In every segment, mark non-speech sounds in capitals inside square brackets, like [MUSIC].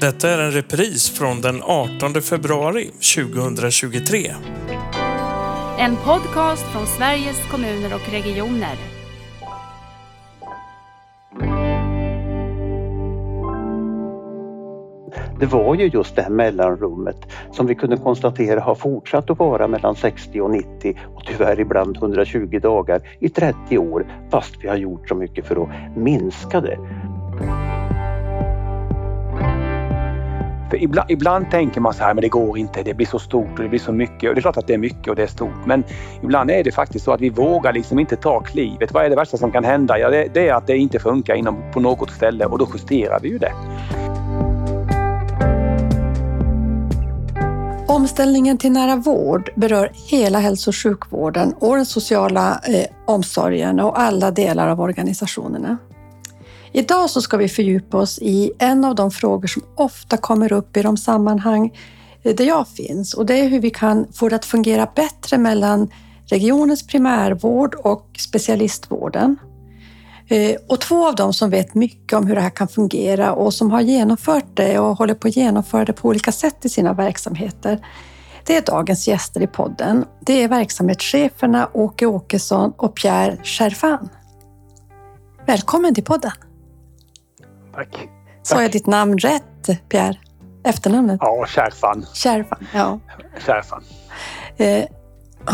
Detta är en repris från den 18 februari 2023. En podcast från Sveriges kommuner och regioner. Det var ju just det här mellanrummet som vi kunde konstatera har fortsatt att vara mellan 60 och 90 och tyvärr ibland 120 dagar i 30 år fast vi har gjort så mycket för att minska det. För ibland, ibland, tänker man så här, men det går inte, det blir så stort och det blir så mycket. Och det är klart att det är mycket och det är stort. Men ibland är det faktiskt så att vi vågar liksom inte ta klivet. Vad är det värsta som kan hända? Ja, det, det är att det inte funkar inom, på något ställe och då justerar vi ju det. Omställningen till nära vård berör hela hälso och sjukvården och den sociala eh, omsorgen och alla delar av organisationerna. Idag så ska vi fördjupa oss i en av de frågor som ofta kommer upp i de sammanhang eh, där jag finns och det är hur vi kan få det att fungera bättre mellan regionens primärvård och specialistvården. Eh, och två av dem som vet mycket om hur det här kan fungera och som har genomfört det och håller på att genomföra det på olika sätt i sina verksamheter, det är dagens gäster i podden. Det är verksamhetscheferna Åke Åkesson och Pierre Cherfan. Välkommen till podden! Tack. Sa jag ditt namn rätt, Pierre? Efternamnet? Ja, Kärfan. Kärfan, ja. Kärfan. Eh,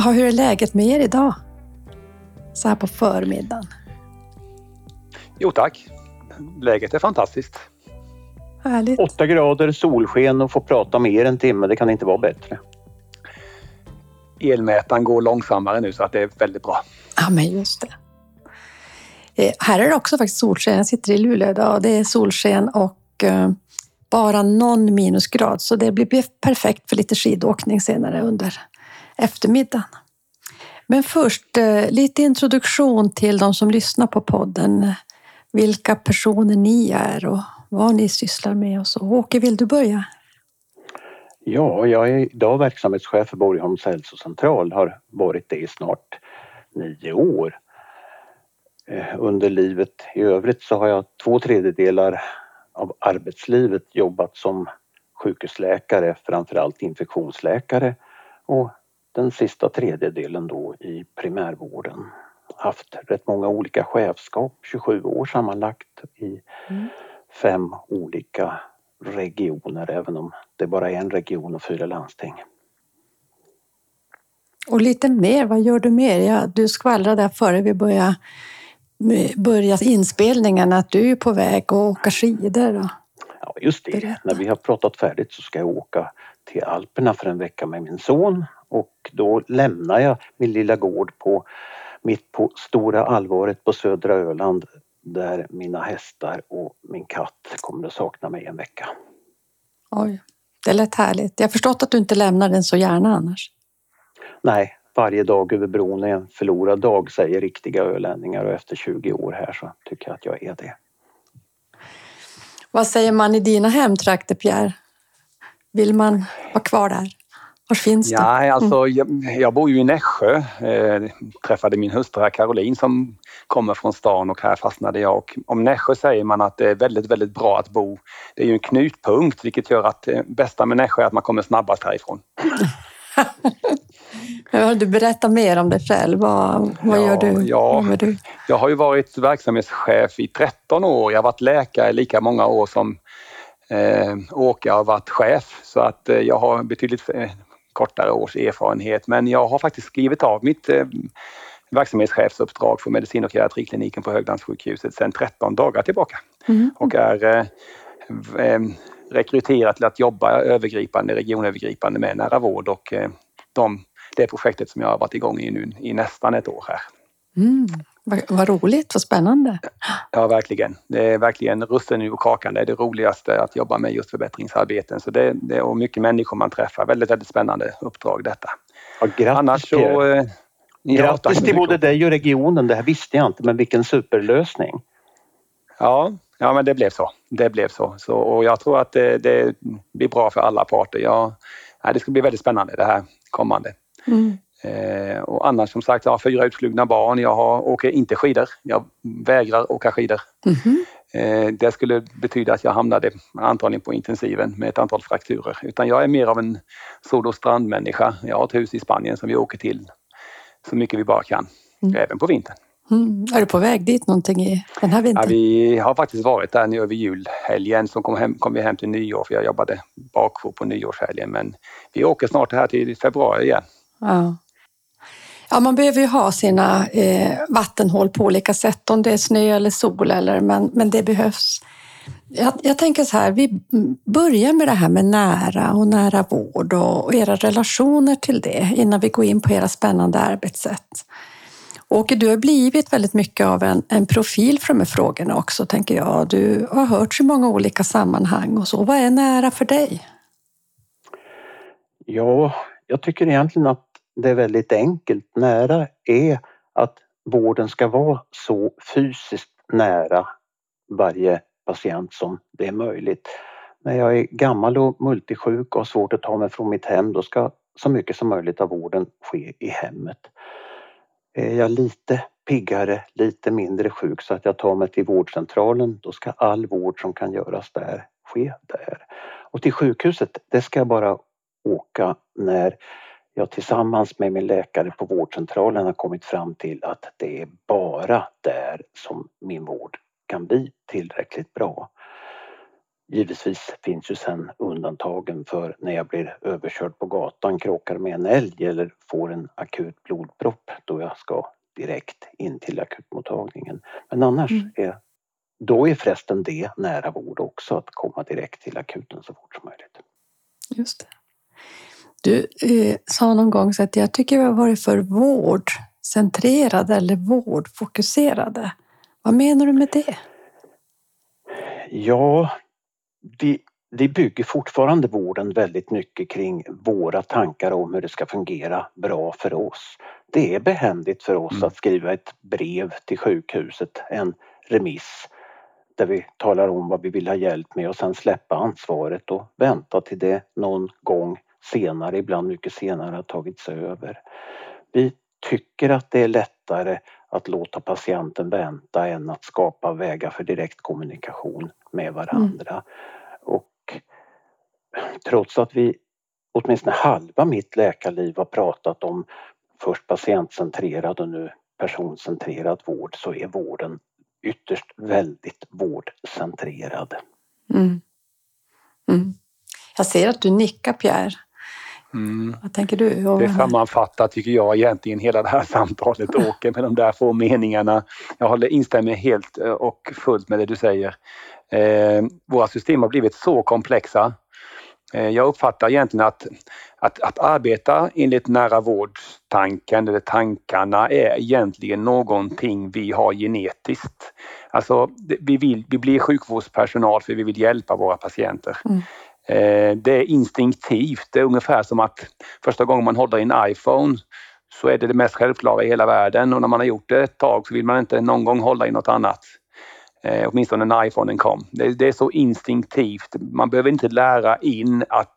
hur är läget med er idag? Så här på förmiddagen. Jo tack. Läget är fantastiskt. Härligt. Åtta grader, solsken och få prata med er en timme, det kan inte vara bättre. Elmätaren går långsammare nu så att det är väldigt bra. Ja, men just det. Eh, här är det också faktiskt solsken. Jag sitter i Luleå idag och det är solsken och eh, bara någon minusgrad. Så det blir perfekt för lite skidåkning senare under eftermiddagen. Men först eh, lite introduktion till de som lyssnar på podden. Vilka personer ni är och vad ni sysslar med och så. Åke, vill du börja? Ja, jag är idag verksamhetschef för Borgholms hälsocentral, har varit det i snart nio år. Under livet i övrigt så har jag två tredjedelar av arbetslivet jobbat som sjukhusläkare, framförallt infektionsläkare och den sista tredjedelen då i primärvården. Haft rätt många olika chefskap, 27 år sammanlagt i mm. fem olika regioner även om det bara är en region och fyra landsting. Och lite mer, vad gör du mer? Ja, du skvallrade där före vi började börja inspelningen att du är på väg att åka skidor. Och... Ja, just det. Berätta. När vi har pratat färdigt så ska jag åka till Alperna för en vecka med min son och då lämnar jag min lilla gård på mitt på stora allvaret på södra Öland där mina hästar och min katt kommer att sakna mig en vecka. Oj, det lät härligt. Jag har förstått att du inte lämnar den så gärna annars. Nej, varje dag över bron är en förlorad dag säger riktiga ölänningar och efter 20 år här så tycker jag att jag är det. Vad säger man i dina hemtrakter Pierre? Vill man vara kvar där? Var finns det? Ja, alltså, jag, jag bor ju i Nässjö. Eh, träffade min hustru Caroline som kommer från stan och här fastnade jag. Och om Nässjö säger man att det är väldigt, väldigt bra att bo. Det är ju en knutpunkt vilket gör att det eh, bästa med Nässjö är att man kommer snabbast härifrån. [LAUGHS] Du berätta mer om dig själv. Vad, vad ja, gör du? Ja, du? Jag har ju varit verksamhetschef i 13 år. Jag har varit läkare lika många år som eh, Åke har varit chef. Så att eh, jag har betydligt eh, kortare års erfarenhet. Men jag har faktiskt skrivit av mitt eh, verksamhetschefsuppdrag för medicin och geriatrikliniken på Höglandssjukhuset sedan 13 dagar tillbaka. Mm. Och är rekryterad till att jobba övergripande, regionövergripande med nära vård och eh, de, det projektet som jag har varit igång i nu i nästan ett år här. Mm. Vad, vad roligt, vad spännande. Ja, verkligen. Det är verkligen russen ur kakan. Det är det roligaste att jobba med just förbättringsarbeten. Så det, det och mycket människor man träffar. Väldigt, väldigt spännande uppdrag detta. Ja, grattis Annars så, eh, Grattis till både dig och regionen. Det här visste jag inte, men vilken superlösning. Ja, ja men det blev så. Det blev så. så och jag tror att det, det blir bra för alla parter. Jag, ja, det ska bli väldigt spännande det här kommande. Mm. Eh, och annars som sagt, jag har fyra utflugna barn. Jag har, åker inte skidor. Jag vägrar åka skidor. Mm. Eh, det skulle betyda att jag hamnade antagligen på intensiven med ett antal frakturer. Utan jag är mer av en sol och strandmänniska. Jag har ett hus i Spanien som vi åker till så mycket vi bara kan, mm. även på vintern. Mm. Är du på väg dit någonting i den här vintern? Ja, vi har faktiskt varit där nu över julhelgen. Så kom, hem, kom vi hem till nyår för jag jobbade bakjour på nyårshelgen. Men vi åker snart här till februari igen. Ja. Ja, man behöver ju ha sina eh, vattenhål på olika sätt, om det är snö eller sol, eller, men, men det behövs. Jag, jag, tänker så här, vi börjar med det här med nära och nära vård och, och era relationer till det innan vi går in på era spännande arbetssätt. Åke, du har blivit väldigt mycket av en, en profil för de här frågorna också, tänker jag. Du har hört i många olika sammanhang och så. Vad är nära för dig? Ja, jag tycker egentligen att det är väldigt enkelt. Nära är att vården ska vara så fysiskt nära varje patient som det är möjligt. När jag är gammal och multisjuk och har svårt att ta mig från mitt hem, då ska så mycket som möjligt av vården ske i hemmet. Är jag lite piggare, lite mindre sjuk så att jag tar mig till vårdcentralen, då ska all vård som kan göras där ske där. Och till sjukhuset, det ska jag bara åka när jag tillsammans med min läkare på vårdcentralen har kommit fram till att det är bara där som min vård kan bli tillräckligt bra. Givetvis finns ju sen undantagen för när jag blir överkörd på gatan, krockar med en älg eller får en akut blodpropp då jag ska direkt in till akutmottagningen. Men annars mm. är då är förresten det nära vård också, att komma direkt till akuten så fort som möjligt. Just det. Du eh, sa någon gång så att jag tycker vi har varit för vårdcentrerade eller vårdfokuserade. Vad menar du med det? Ja, vi, vi bygger fortfarande vården väldigt mycket kring våra tankar om hur det ska fungera bra för oss. Det är behändigt för oss mm. att skriva ett brev till sjukhuset, en remiss där vi talar om vad vi vill ha hjälp med och sen släppa ansvaret och vänta till det någon gång senare, ibland mycket senare, har tagits över. Vi tycker att det är lättare att låta patienten vänta än att skapa vägar för direkt kommunikation med varandra. Mm. Och trots att vi åtminstone halva mitt läkarliv har pratat om först patientcentrerad och nu personcentrerad vård så är vården ytterst väldigt vårdcentrerad. Mm. Mm. Jag ser att du nickar Pierre. Mm. Vad tänker du? Det sammanfattar, tycker jag, egentligen hela det här [LAUGHS] samtalet, Åke, med de där få meningarna. Jag håller, instämmer helt eh, och fullt med det du säger. Eh, våra system har blivit så komplexa. Eh, jag uppfattar egentligen att, att, att arbeta enligt nära vårdstanken eller tankarna är egentligen någonting vi har genetiskt. Alltså, vi, vill, vi blir sjukvårdspersonal för vi vill hjälpa våra patienter. Mm. Eh, det är instinktivt. Det är ungefär som att första gången man håller i en iPhone så är det det mest självklara i hela världen och när man har gjort det ett tag så vill man inte någon gång hålla i något annat. Eh, åtminstone när iPhonen kom. Det, det, är så instinktivt. Man behöver inte lära in att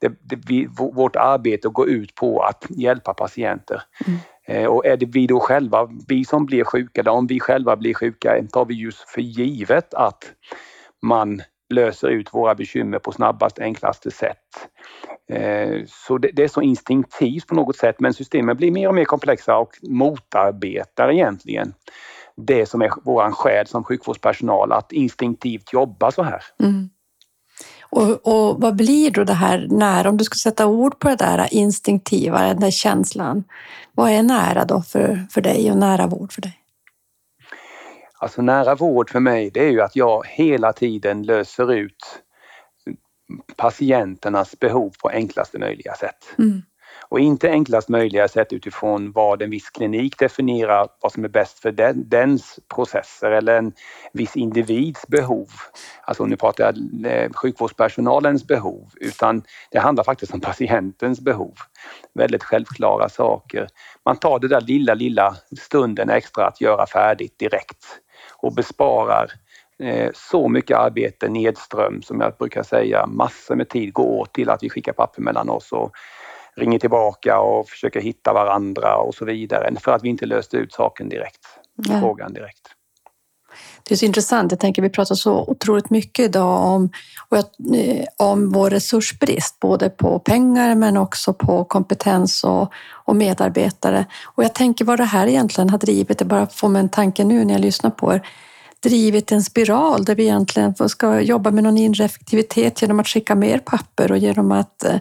det, det, vi, vårt arbete går ut på att hjälpa patienter. Mm. Eh, och är det vi då själva, vi som blir sjuka, eller om vi själva blir sjuka, tar vi just för givet att man löser ut våra bekymmer på snabbast, enklaste sätt. Eh, så det, är så instinktivt på något sätt men systemen blir mer och mer komplexa och motarbetar egentligen det som är våran själ som sjukvårdspersonal, att instinktivt jobba så här. Mm. Och, och, vad blir då det här nära, om du ska sätta ord på det där instinktiva, den där känslan. Vad är nära då för, för dig och nära vård för dig? Alltså nära vård för mig det är ju att jag hela tiden löser ut patienternas behov på enklaste möjliga sätt. Mm. Och inte enklast möjliga sätt utifrån vad en viss klinik definierar vad som är bäst för den, dens processer eller en viss individs behov. Alltså nu pratar jag eh, sjukvårdspersonalens behov utan det handlar faktiskt om patientens behov. Väldigt självklara saker. Man tar det där lilla, lilla stunden extra att göra färdigt direkt och besparar eh, så mycket arbete nedström som jag brukar säga, massor med tid går åt till att vi skickar papper mellan oss och ringer tillbaka och försöker hitta varandra och så vidare för att vi inte löste ut saken direkt, ja. frågan direkt. Det är så intressant. Jag tänker vi pratar så otroligt mycket idag om, eh, om vår resursbrist, både på pengar men också på kompetens och, och medarbetare. Och jag tänker vad det här egentligen har drivit, det bara får mig en tanke nu när jag lyssnar på er, drivit en spiral där vi egentligen ska jobba med någon inre effektivitet genom att skicka mer papper och genom att eh,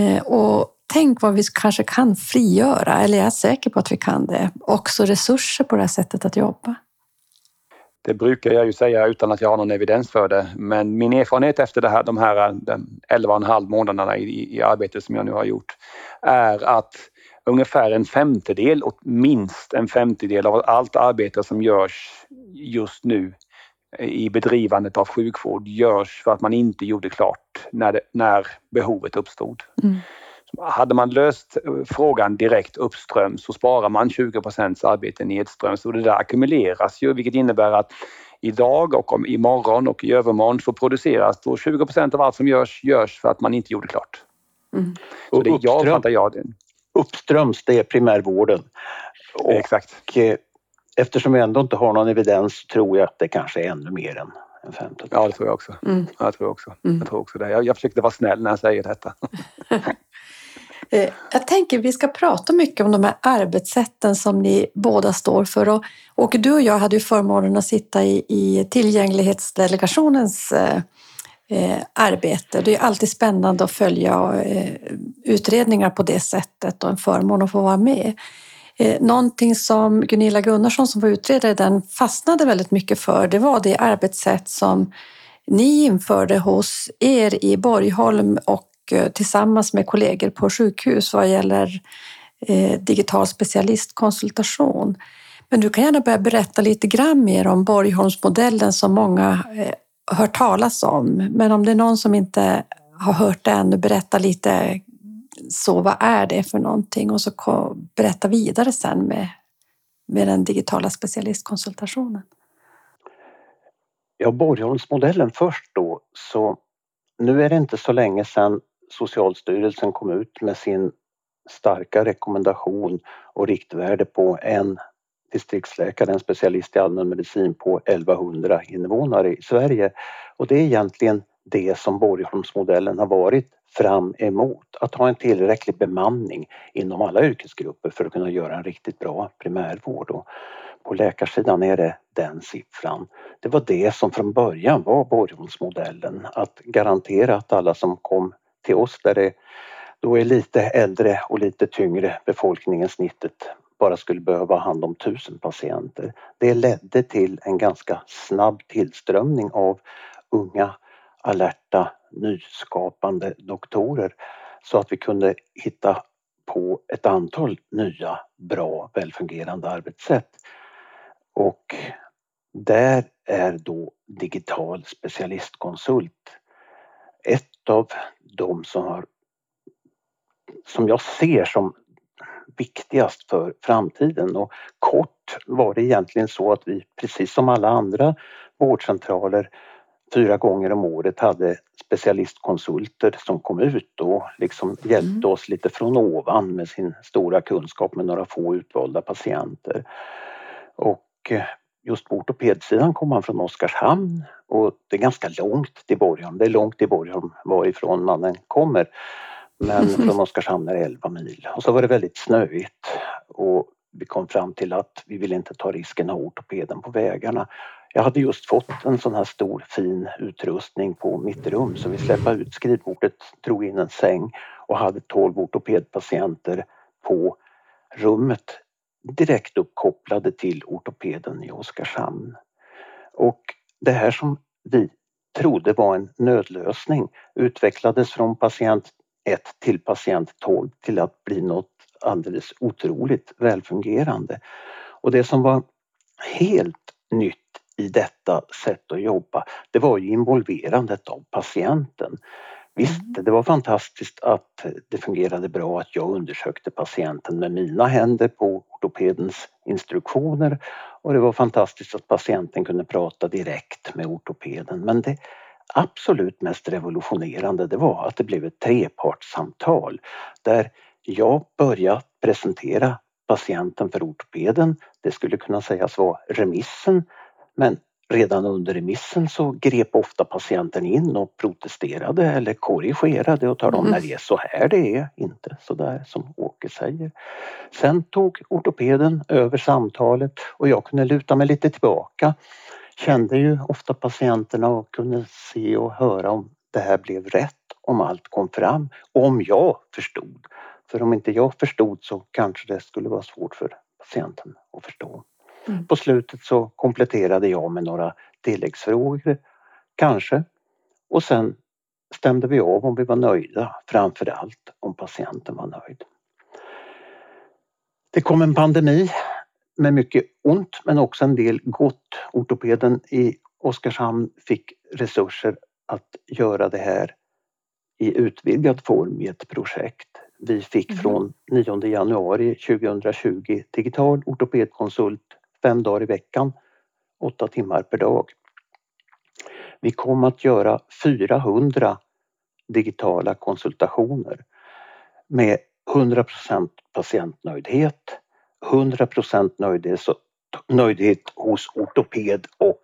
eh, och tänk vad vi kanske kan frigöra, eller jag är säker på att vi kan det, också resurser på det här sättet att jobba. Det brukar jag ju säga utan att jag har någon evidens för det. Men min erfarenhet efter det här, de här 11,5 månaderna i, i arbetet som jag nu har gjort är att ungefär en femtedel och minst en femtedel av allt arbete som görs just nu i bedrivandet av sjukvård görs för att man inte gjorde klart när, det, när behovet uppstod. Mm. Hade man löst eh, frågan direkt uppströms så sparar man 20% arbete nedströms och det där ackumuleras ju vilket innebär att idag och om imorgon och i övermorgon så produceras då 20% av allt som görs, görs för att man inte gjorde klart. Mm. Så det, jag fattar jag det. Uppströms, det är primärvården. Och Exakt. Eh, eftersom vi ändå inte har någon evidens tror jag att det kanske är ännu mer än en femtedel. Ja, det tror jag också. Mm. Jag tror också. Mm. Jag tror också det. Jag, jag försökte vara snäll när jag säger detta. [LAUGHS] Eh, jag tänker vi ska prata mycket om de här arbetssätten som ni båda står för. Och, och du och jag hade ju förmånen att sitta i, i tillgänglighetsdelegationens eh, eh, arbete. Det är alltid spännande att följa eh, utredningar på det sättet och en förmån att få vara med. Eh, någonting som Gunilla Gunnarsson som var utredare den fastnade väldigt mycket för det var det arbetssätt som ni införde hos er i Borgholm och Eh, tillsammans med kollegor på sjukhus vad gäller eh, digital specialistkonsultation. Men du kan gärna börja berätta lite grann mer om Borgholmsmodellen som många eh, hört talas om. Men om det är någon som inte har hört det ännu, berätta lite så vad är det för någonting och så berätta vidare sen med, med den digitala specialistkonsultationen. Ja, Borgholmsmodellen först då. Så nu är det inte så länge sedan Socialstyrelsen kom ut med sin starka rekommendation och riktvärde på en distriktsläkare, en specialist i allmänmedicin på 1100 invånare i Sverige. Och det är egentligen det som Borgholmsmodellen har varit fram emot. Att ha en tillräcklig bemanning inom alla yrkesgrupper för att kunna göra en riktigt bra primärvård. Och på läkarsidan är det den siffran. Det var det som från början var Borgholmsmodellen, att garantera att alla som kom till oss där det då är lite äldre och lite tyngre befolkning än snittet bara skulle behöva ha hand om tusen patienter. Det ledde till en ganska snabb tillströmning av unga, alerta, nyskapande doktorer så att vi kunde hitta på ett antal nya, bra, välfungerande arbetssätt. Och där är då digital specialistkonsult ett av de som har som jag ser som viktigast för framtiden och kort var det egentligen så att vi precis som alla andra vårdcentraler fyra gånger om året hade specialistkonsulter som kom ut och liksom hjälpte mm. oss lite från ovan med sin stora kunskap med några få utvalda patienter. Och eh, just på ortopedsidan kom han från Oskarshamn och det är ganska långt till Borgholm. Det är långt till Borgholm varifrån mannen kommer. Men [LAUGHS] från Oskarshamn är det 11 mil. Och så var det väldigt snöigt och vi kom fram till att vi vill inte ta risken av ortopeden på vägarna. Jag hade just fått en sån här stor fin utrustning på mitt rum så vi släppte ut skrivbordet, drog in en säng och hade 12 ortopedpatienter på rummet direkt uppkopplade till ortopeden i Oskarshamn. Och det här som vi trodde var en nödlösning utvecklades från patient 1 till patient 12 till att bli något alldeles otroligt välfungerande. Och det som var helt nytt i detta sätt att jobba, det var ju involverandet av patienten. Visst, mm. det var fantastiskt att det fungerade bra att jag undersökte patienten med mina händer på ortopedens instruktioner och det var fantastiskt att patienten kunde prata direkt med ortopeden. Men det absolut mest revolutionerande det var att det blev ett trepartssamtal där jag började presentera patienten för ortopeden. Det skulle kunna sägas vara remissen men redan under remissen så grep ofta patienten in och protesterade eller korrigerade och talade om Mm. när det är så här det är, inte så där som Åke säger. Sen tog ortopeden över samtalet och jag kunde luta mig lite tillbaka. Kände ju ofta patienterna och kunde se och höra om det här blev rätt, om allt kom fram, om jag förstod. För om inte jag förstod så kanske det skulle vara svårt för patienten att förstå. Mm. På slutet så kompletterade jag med några tilläggsfrågor, kanske. Och sen stämde vi av om vi var nöjda, framför allt om patienten var nöjd. Det kom en pandemi med mycket ont men också en del gott. Ortopeden i Oskarshamn fick resurser att göra det här i utvidgad form i ett projekt. Vi fick Mhm. från 9 januari 2020 digital ortopedkonsult fem dagar i veckan, åtta timmar per dag. Vi kom att göra 400 digitala konsultationer med 100% patientnöjdhet, 100 nöjdhet, nöjdhet hos ortoped och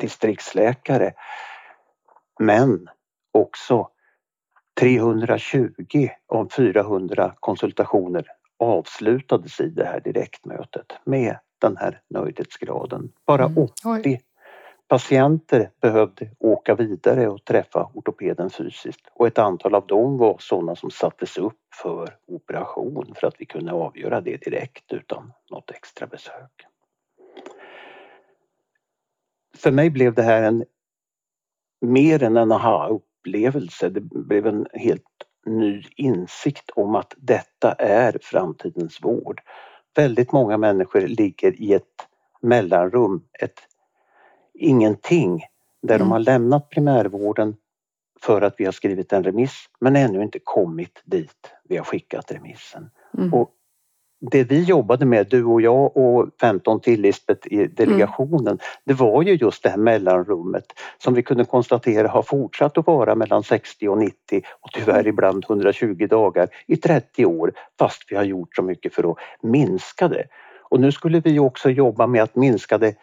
distriktsläkare. Men också 320 av 400 konsultationer avslutades i det här direktmötet med den här nöjdhetsgraden. Bara Mm. 80 patienter behövde åka vidare och träffa ortopeden fysiskt och ett antal av dem var sådana som sattes upp för operation för att vi kunde avgöra det direkt utan något extra besök. För mig blev det här en mer än en aha-upplevelse. Det blev en helt ny insikt om att detta är framtidens vård. Väldigt många människor ligger i ett mellanrum, ett ingenting, där Mm. de har lämnat primärvården för att vi har skrivit en remiss men ännu inte kommit dit vi har skickat remissen. Mm. Och det vi jobbade med, du och jag och 15 till Lisbeth i delegationen, det var ju just det här mellanrummet som vi kunde konstatera har fortsatt att vara mellan 60 och 90 och tyvärr ibland 120 dagar i 30 år fast vi har gjort så mycket för att minska det. Och nu skulle vi också jobba med att minska det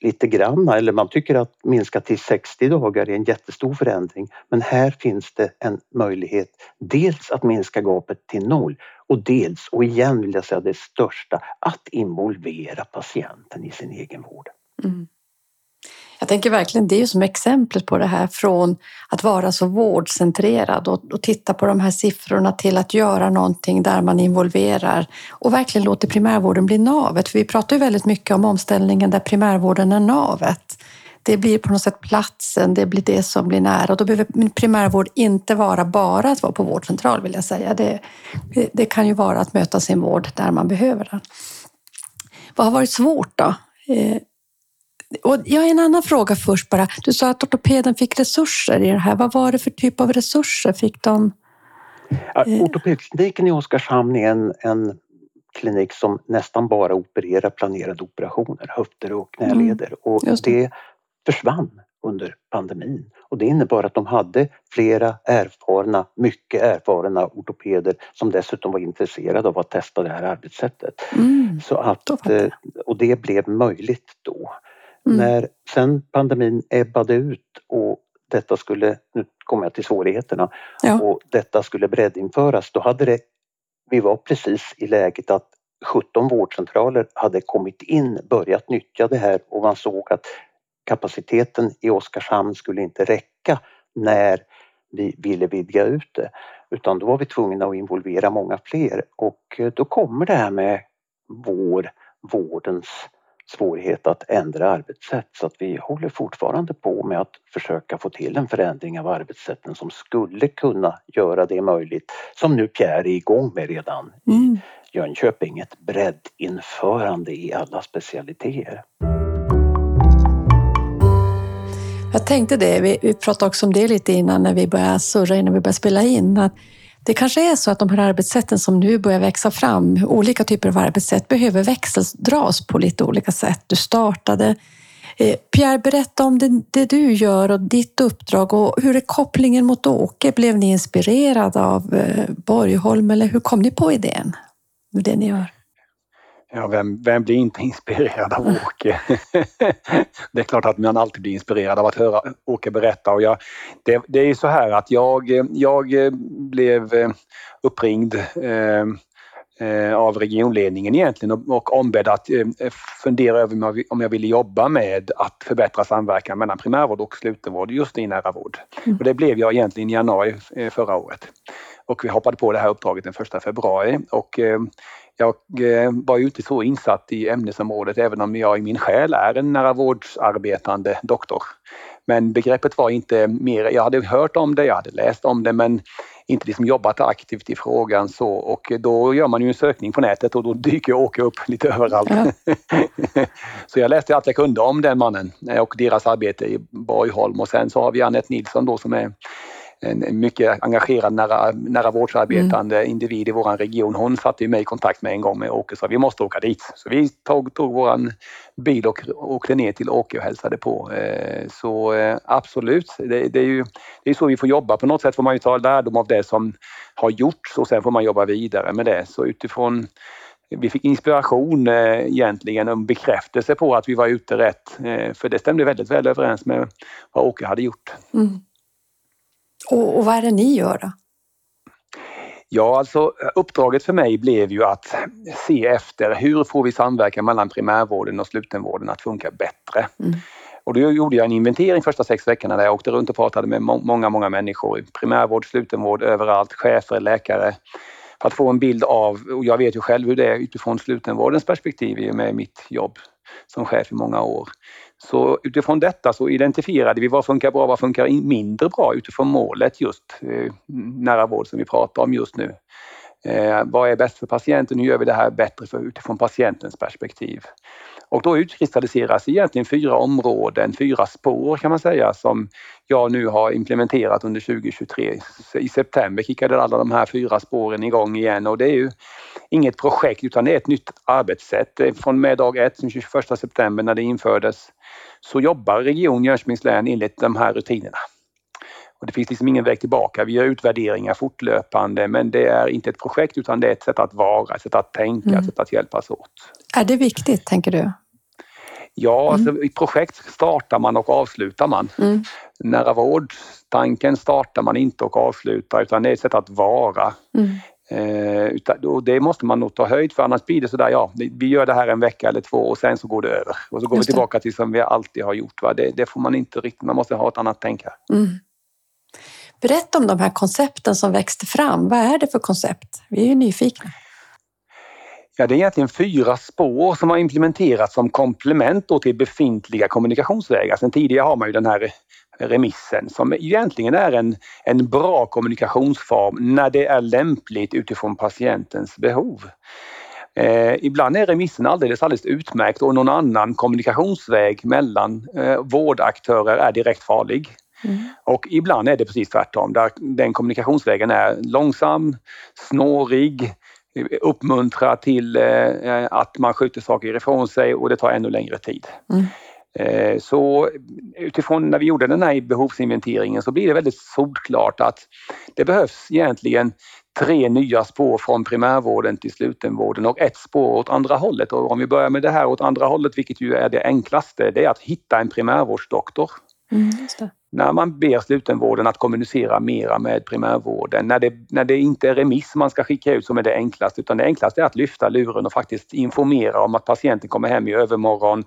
lite grann, eller man tycker att minska till 60 dagar är en jättestor förändring. Men här finns det en möjlighet dels att minska gapet till noll och dels, och igen vill jag säga det största, att involvera patienten i sin egen vård. Mm. Jag tänker verkligen, det är ju som exemplet på det här från att vara så vårdcentrerad och, och titta på de här siffrorna till att göra någonting där man involverar och verkligen låter primärvården bli navet. För vi pratar ju väldigt mycket om omställningen där primärvården är navet. Det blir på något sätt platsen, det blir det som blir nära och då behöver primärvård inte vara bara att vara på vårdcentral vill jag säga. Det, det kan ju vara att möta sin vård där man behöver den. Vad har varit svårt då? Eh, och jag har en annan fråga först bara. Du sa att ortopeden fick resurser i det här. Vad var det för typ av resurser fick de? Ja, Eh. Ortopedkliniken i Oskarshamn är en, en klinik som nästan bara opererar planerade operationer, höfter och knäleder och just det. det försvann under pandemin och det innebar att de hade flera erfarna, mycket erfarna ortopeder som dessutom var intresserade av att testa det här arbetssättet. Mm. Så att, eh, och det blev möjligt då. Mm. När sen pandemin ebbade ut och detta skulle, nu kommer jag till svårigheterna, Ja. och detta skulle breddinföras, då hade det, vi var precis i läget att 17 vårdcentraler hade kommit in, börjat nyttja det här och man såg att kapaciteten i Oskarshamn skulle inte räcka när vi ville vidga ut det. Utan då var vi tvungna att involvera många fler och då kommer det här med vår, vårdens svårighet att ändra arbetssätt så att vi håller fortfarande på med att försöka få till en förändring av arbetssätten som skulle kunna göra det möjligt, som nu Pierre är igång med redan Mm. i Jönköping, ett breddinförande i alla specialiteter. Jag tänkte det, vi, vi pratade också om det lite innan när vi började surra, innan vi började spela in. Att det kanske är så att de här arbetssätten som nu börjar växa fram, olika typer av arbetssätt, behöver växeldras på lite olika sätt. Du startade. Eh, Pierre, berätta om det, det du gör och ditt uppdrag och hur är kopplingen mot Åke? Blev ni inspirerad av eh, Borgholm eller hur kom ni på idén med det ni gör? Ja, vem, vem blir inte inspirerad av [LAUGHS] Åke? [LAUGHS] det är klart att man alltid blir inspirerad av att höra Åke berätta. Och jag, det, det är så här att jag, jag blev uppringd eh, eh, av regionledningen egentligen och, och ombedd att eh, fundera över om jag ville jobba med att förbättra samverkan mellan primärvård och slutenvård just i nära vård. Mm. Och det blev jag egentligen i januari eh, förra året. Och vi hoppade på det här uppdraget den 1 februari och eh, jag eh, var ju inte så insatt i ämnesområdet även om jag i min själ är en nära vårdsarbetande doktor. Men begreppet var inte mer, jag hade hört om det, jag hade läst om det men inte liksom jobbat aktivt i frågan så och då gör man ju en sökning på nätet och då dyker Åke upp lite överallt. Ja. [LAUGHS] så jag läste allt jag kunde om den mannen och deras arbete i Borgholm och sen så har vi Anette Nilsson då som är en mycket engagerad nära, nära vårdsarbetande mm. individ i vår region. Hon satte mig i kontakt med en gång med Åke och sa vi måste åka dit. Så vi tog, tog våran bil och åkte ner till Åke och hälsade på. Eh, så eh, absolut, det, det, är ju det är så vi får jobba. På något sätt får man ju ta lärdom av det som har gjorts och sen får man jobba vidare med det. Så utifrån vi fick inspiration eh, egentligen och bekräftelse på att vi var ute rätt. för det stämde väldigt väl överens med vad Åke hade gjort. Mm. Och, och vad är det ni gör då? Ja, alltså uppdraget för mig blev ju att se efter hur får vi samverkan mellan primärvården och slutenvården att funka bättre. Mm. Och då gjorde jag en inventering första sex veckorna där jag åkte runt och pratade med många, många människor. Primärvård, slutenvård, överallt, chefer, läkare. För att få en bild av, och jag vet ju själv hur det är utifrån slutenvårdens perspektiv med mitt jobb som chef i många år. Så utifrån detta så identifierade vi vad funkar bra, vad funkar mindre bra utifrån målet just eh, nära vård som vi pratar om just nu. Eh, vad är bäst för patienten? Hur gör vi det här bättre för, utifrån patientens perspektiv? Och då utkristalliseras egentligen fyra områden, fyra spår kan man säga som jag nu har implementerat under 2023. I september kickade alla de här fyra spåren igång igen och det är ju inget projekt utan det är ett nytt arbetssätt. Från med dag ett, den 21 september när det infördes, så jobbar Region Jönköpings län enligt de här rutinerna. Och det finns liksom ingen väg tillbaka. Vi gör utvärderingar fortlöpande men det är inte ett projekt utan det är ett sätt att vara, ett sätt att tänka, mm. ett sätt att hjälpas åt. Är det viktigt, tänker du? Ja, mm. alltså, i projekt startar man och avslutar man. Mm. Nära vårdtanken startar man inte och avslutar utan det är ett sätt att vara. Mm. Eh, utan, och det måste man nog ta höjd för annars blir det sådär, ja, vi gör det här en vecka eller två och sen så går det över. Och så går Just vi tillbaka till som vi alltid har gjort. Va? Det, det, får man inte riktigt, man måste ha ett annat tänk här. Mm. Berätta om de här koncepten som växte fram. Vad är det för koncept? Vi är ju nyfikna. Ja, det är egentligen fyra spår som har implementerats som komplement till befintliga kommunikationsvägar. Sen tidigare har man ju den här remissen som egentligen är en, en bra kommunikationsform när det är lämpligt utifrån patientens behov. Eh, ibland är remissen alldeles, alldeles utmärkt och någon annan kommunikationsväg mellan eh, vårdaktörer är direkt farlig. Mm. Och ibland är det precis tvärtom, där den kommunikationsvägen är långsam, snårig, uppmuntrar till eh, att man skjuter saker ifrån sig och det tar ännu längre tid. Mm. Eh, så utifrån när vi gjorde den här behovsinventeringen så blir det väldigt solklart att det behövs egentligen tre nya spår från primärvården till slutenvården och ett spår åt andra hållet. Och om vi börjar med det här åt andra hållet, vilket ju är det enklaste, det är att hitta en primärvårdsdoktor. Mm, när man ber slutenvården att kommunicera mera med primärvården, när det, när det inte är remiss man ska skicka ut som är det enklaste, utan det enklaste är att lyfta luren och faktiskt informera om att patienten kommer hem i övermorgon,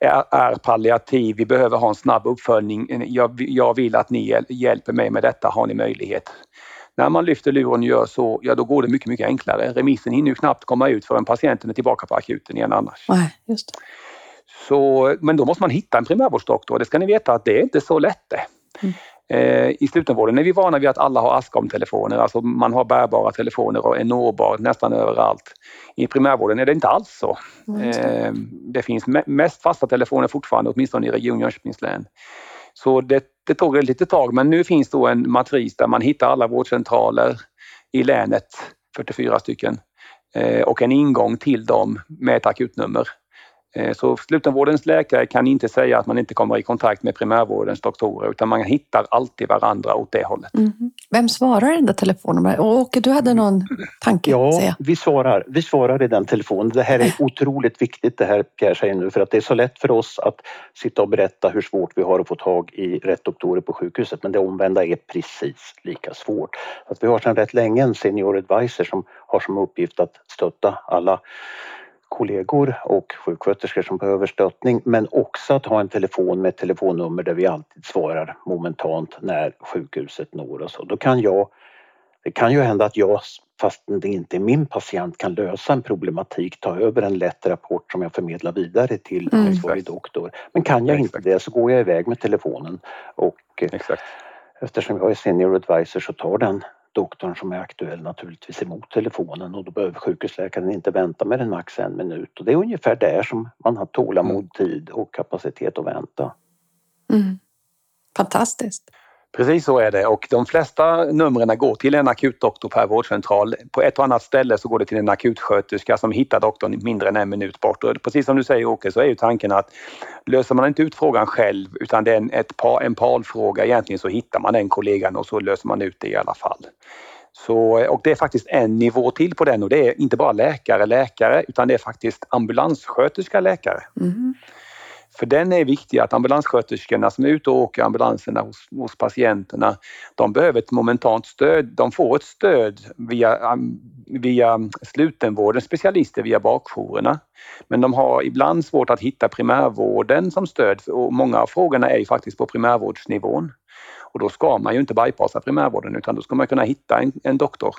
är, är palliativ, vi behöver ha en snabb uppföljning, jag, jag vill att ni hjälper mig med detta, har ni möjlighet? När man lyfter luren och gör så, ja då går det mycket, mycket enklare. Remissen hinner ju knappt komma ut förrän patienten är tillbaka på akuten igen annars. Nej, just det. Så, men då måste man hitta en primärvårdsdoktor. Det ska ni veta att det är inte så lätt det. Mm. Eh, I slutenvården är vi vana vid att alla har Ascom-telefoner, alltså man har bärbara telefoner och är nåbar nästan överallt. I primärvården är det inte alls så. Mm. Det finns mest fasta telefoner fortfarande, åtminstone i Region Jönköpings län. Så det, det tog ett litet tag, men nu finns då en matris där man hittar alla vårdcentraler i länet, 44 stycken, eh, och en ingång till dem med ett akutnummer. Eh, så slutenvårdens läkare kan inte säga att man inte kommer i kontakt med primärvårdens doktorer utan man hittar alltid varandra åt det hållet. Mm. Vem svarar i den där telefonen? Åke, du hade någon tanke? Ja, vi svarar. Vi svarar i den telefonen. Det här är otroligt viktigt det här Pierre säger nu för att det är så lätt för oss att sitta och berätta hur svårt vi har att få tag i rätt doktorer på sjukhuset men det omvända är precis lika svårt. Att vi har sedan rätt länge en senior advisor som har som uppgift att stötta alla kollegor och sjuksköterskor som behöver stöttning men också att ha en telefon med ett telefonnummer där vi alltid svarar momentant när sjukhuset når oss. Och då kan jag, det kan ju hända att jag, fast det inte är min patient, kan lösa en problematik, ta över en lätt rapport som jag förmedlar vidare till mm. ansvarig doktor. Men kan jag inte det så går jag iväg med telefonen och Exakt. eftersom jag är senior advisor så tar den doktorn som är aktuell naturligtvis emot telefonen och då behöver sjukhusläkaren inte vänta med en max en minut. Och det är ungefär där som man har tålamod, mm. tid och kapacitet att vänta. Mm. Fantastiskt! Precis så är det och de flesta numren går till en akutdoktor per vårdcentral. På ett och annat ställe så går det till en akutsköterska som hittar doktorn mindre än en minut bort. Och precis som du säger Åke så är ju tanken att löser man inte ut frågan själv utan det är en, ett par, en parfråga egentligen så hittar man den kollegan och så löser man ut det i alla fall. Så, och det är faktiskt en nivå till på den och det är inte bara läkare, läkare utan det är faktiskt ambulanssköterska, läkare. Mm. För den är viktig att ambulanssköterskorna som är ute och åker ambulanserna hos, hos patienterna, de behöver ett momentant stöd. De får ett stöd via, via slutenvårdens specialister, via bakjourerna. Men de har ibland svårt att hitta primärvården som stöd och många av frågorna är ju faktiskt på primärvårdsnivån. Och då ska man ju inte bypassa primärvården utan då ska man kunna hitta en, en doktor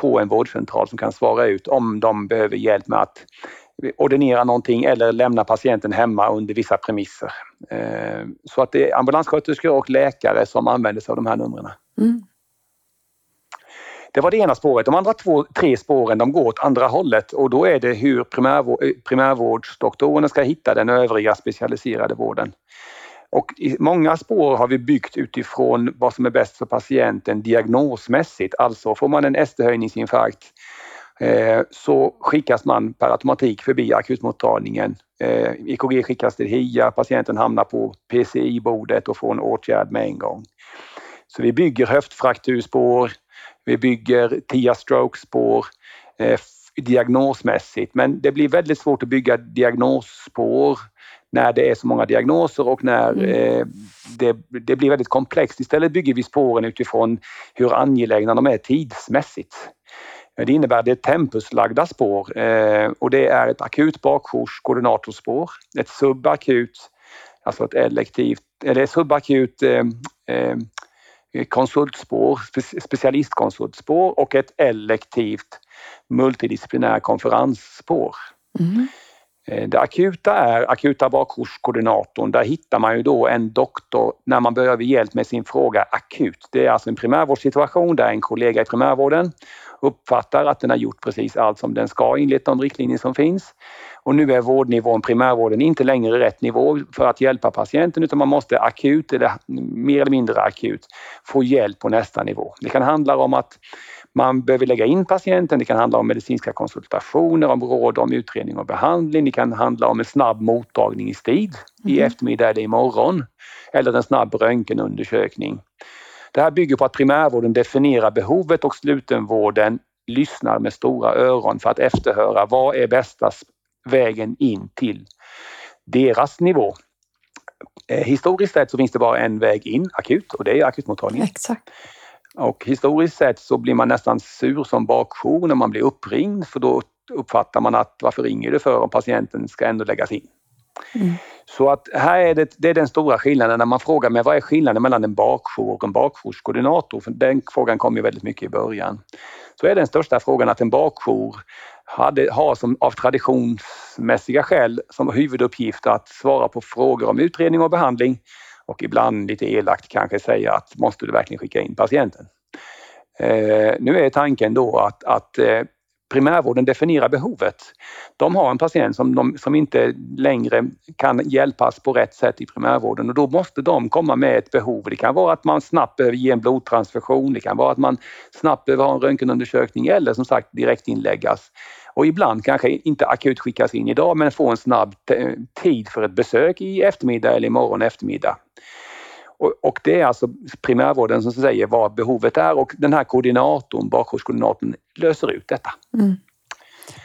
på en vårdcentral som kan svara ut om de behöver hjälp med att ordinera någonting eller lämna patienten hemma under vissa premisser. Eh, så att det är ambulanssköterskor och läkare som använder sig av de här numren. Mm. Det var det ena spåret. De andra två, tre spåren de går åt andra hållet och då är det hur primärvård, eh, primärvårdsdoktorerna ska hitta den övriga specialiserade vården. Och många spår har vi byggt utifrån vad som är bäst för patienten diagnosmässigt. Alltså får man en ST-höjningsinfarkt så skickas man per automatik förbi akutmottagningen. EKG eh, skickas till HIA, patienten hamnar på PCI-bordet och får en åtgärd med en gång. Så vi bygger höftfrakturspår, vi bygger TIA-stroke-spår eh, diagnosmässigt men det blir väldigt svårt att bygga diagnosspår när det är så många diagnoser och när mm. eh, det, det, blir väldigt komplext. Istället bygger vi spåren utifrån hur angelägna de är tidsmässigt. Eh, det innebär att det är tempuslagda spår eh, och det är ett akut bakjourskoordinatorspår, ett subakut, alltså ett elektivt, eller subakut eh, konsultspår, specialistkonsultspår och ett elektivt multidisciplinär konferensspår. Mm. Eh, det akuta är akuta bakjourskoordinatorn. Där hittar man ju då en doktor när man behöver hjälp med sin fråga akut. Det är alltså en primärvårdssituation där en kollega i primärvården uppfattar att den har gjort precis allt som den ska enligt de riktlinjer som finns. Och nu är vårdnivån, primärvården, inte längre rätt nivå för att hjälpa patienten utan man måste akut, eller mer eller mindre akut, få hjälp på nästa nivå. Det kan handla om att man behöver lägga in patienten, det kan handla om medicinska konsultationer, om råd om utredning och behandling, det kan handla om en snabb mottagning i tid, mm. i eftermiddag eller imorgon, eller en snabb röntgenundersökning. Det här bygger på att primärvården definierar behovet och slutenvården lyssnar med stora öron för att efterhöra vad är bästa vägen in till deras nivå. Eh, historiskt sett så finns det bara en väg in akut och det är akutmottagningen. Exakt. Och historiskt sett så blir man nästan sur som bakjour när man blir uppringd för då uppfattar man att varför ringer du för om patienten ska ändå läggas in. Mm. Så att här är det, det är den stora skillnaden när man frågar mig vad är skillnaden mellan en bakjour och en bakjourskoordinator? För den frågan kom ju väldigt mycket i början. Så är den största frågan att en bakjour hade, har som, av traditionsmässiga skäl som huvuduppgift att svara på frågor om utredning och behandling och ibland lite elakt kanske säga att måste du verkligen skicka in patienten? Eh, nu är tanken då att, att eh, primärvården definierar behovet. De har en patient som, de, som inte längre kan hjälpas på rätt sätt i primärvården och då måste de komma med ett behov. Det kan vara att man snabbt behöver ge en blodtransfusion, det kan vara att man snabbt behöver ha en röntgenundersökning eller som sagt direkt inläggas. Och ibland kanske inte akut skickas in idag men få en snabb tid för ett besök i eftermiddag eller imorgon eftermiddag. Och, och, det är alltså primärvården som säger vad behovet är och den här koordinatorn, bakgårdskoordinatorn, löser ut detta. Mm.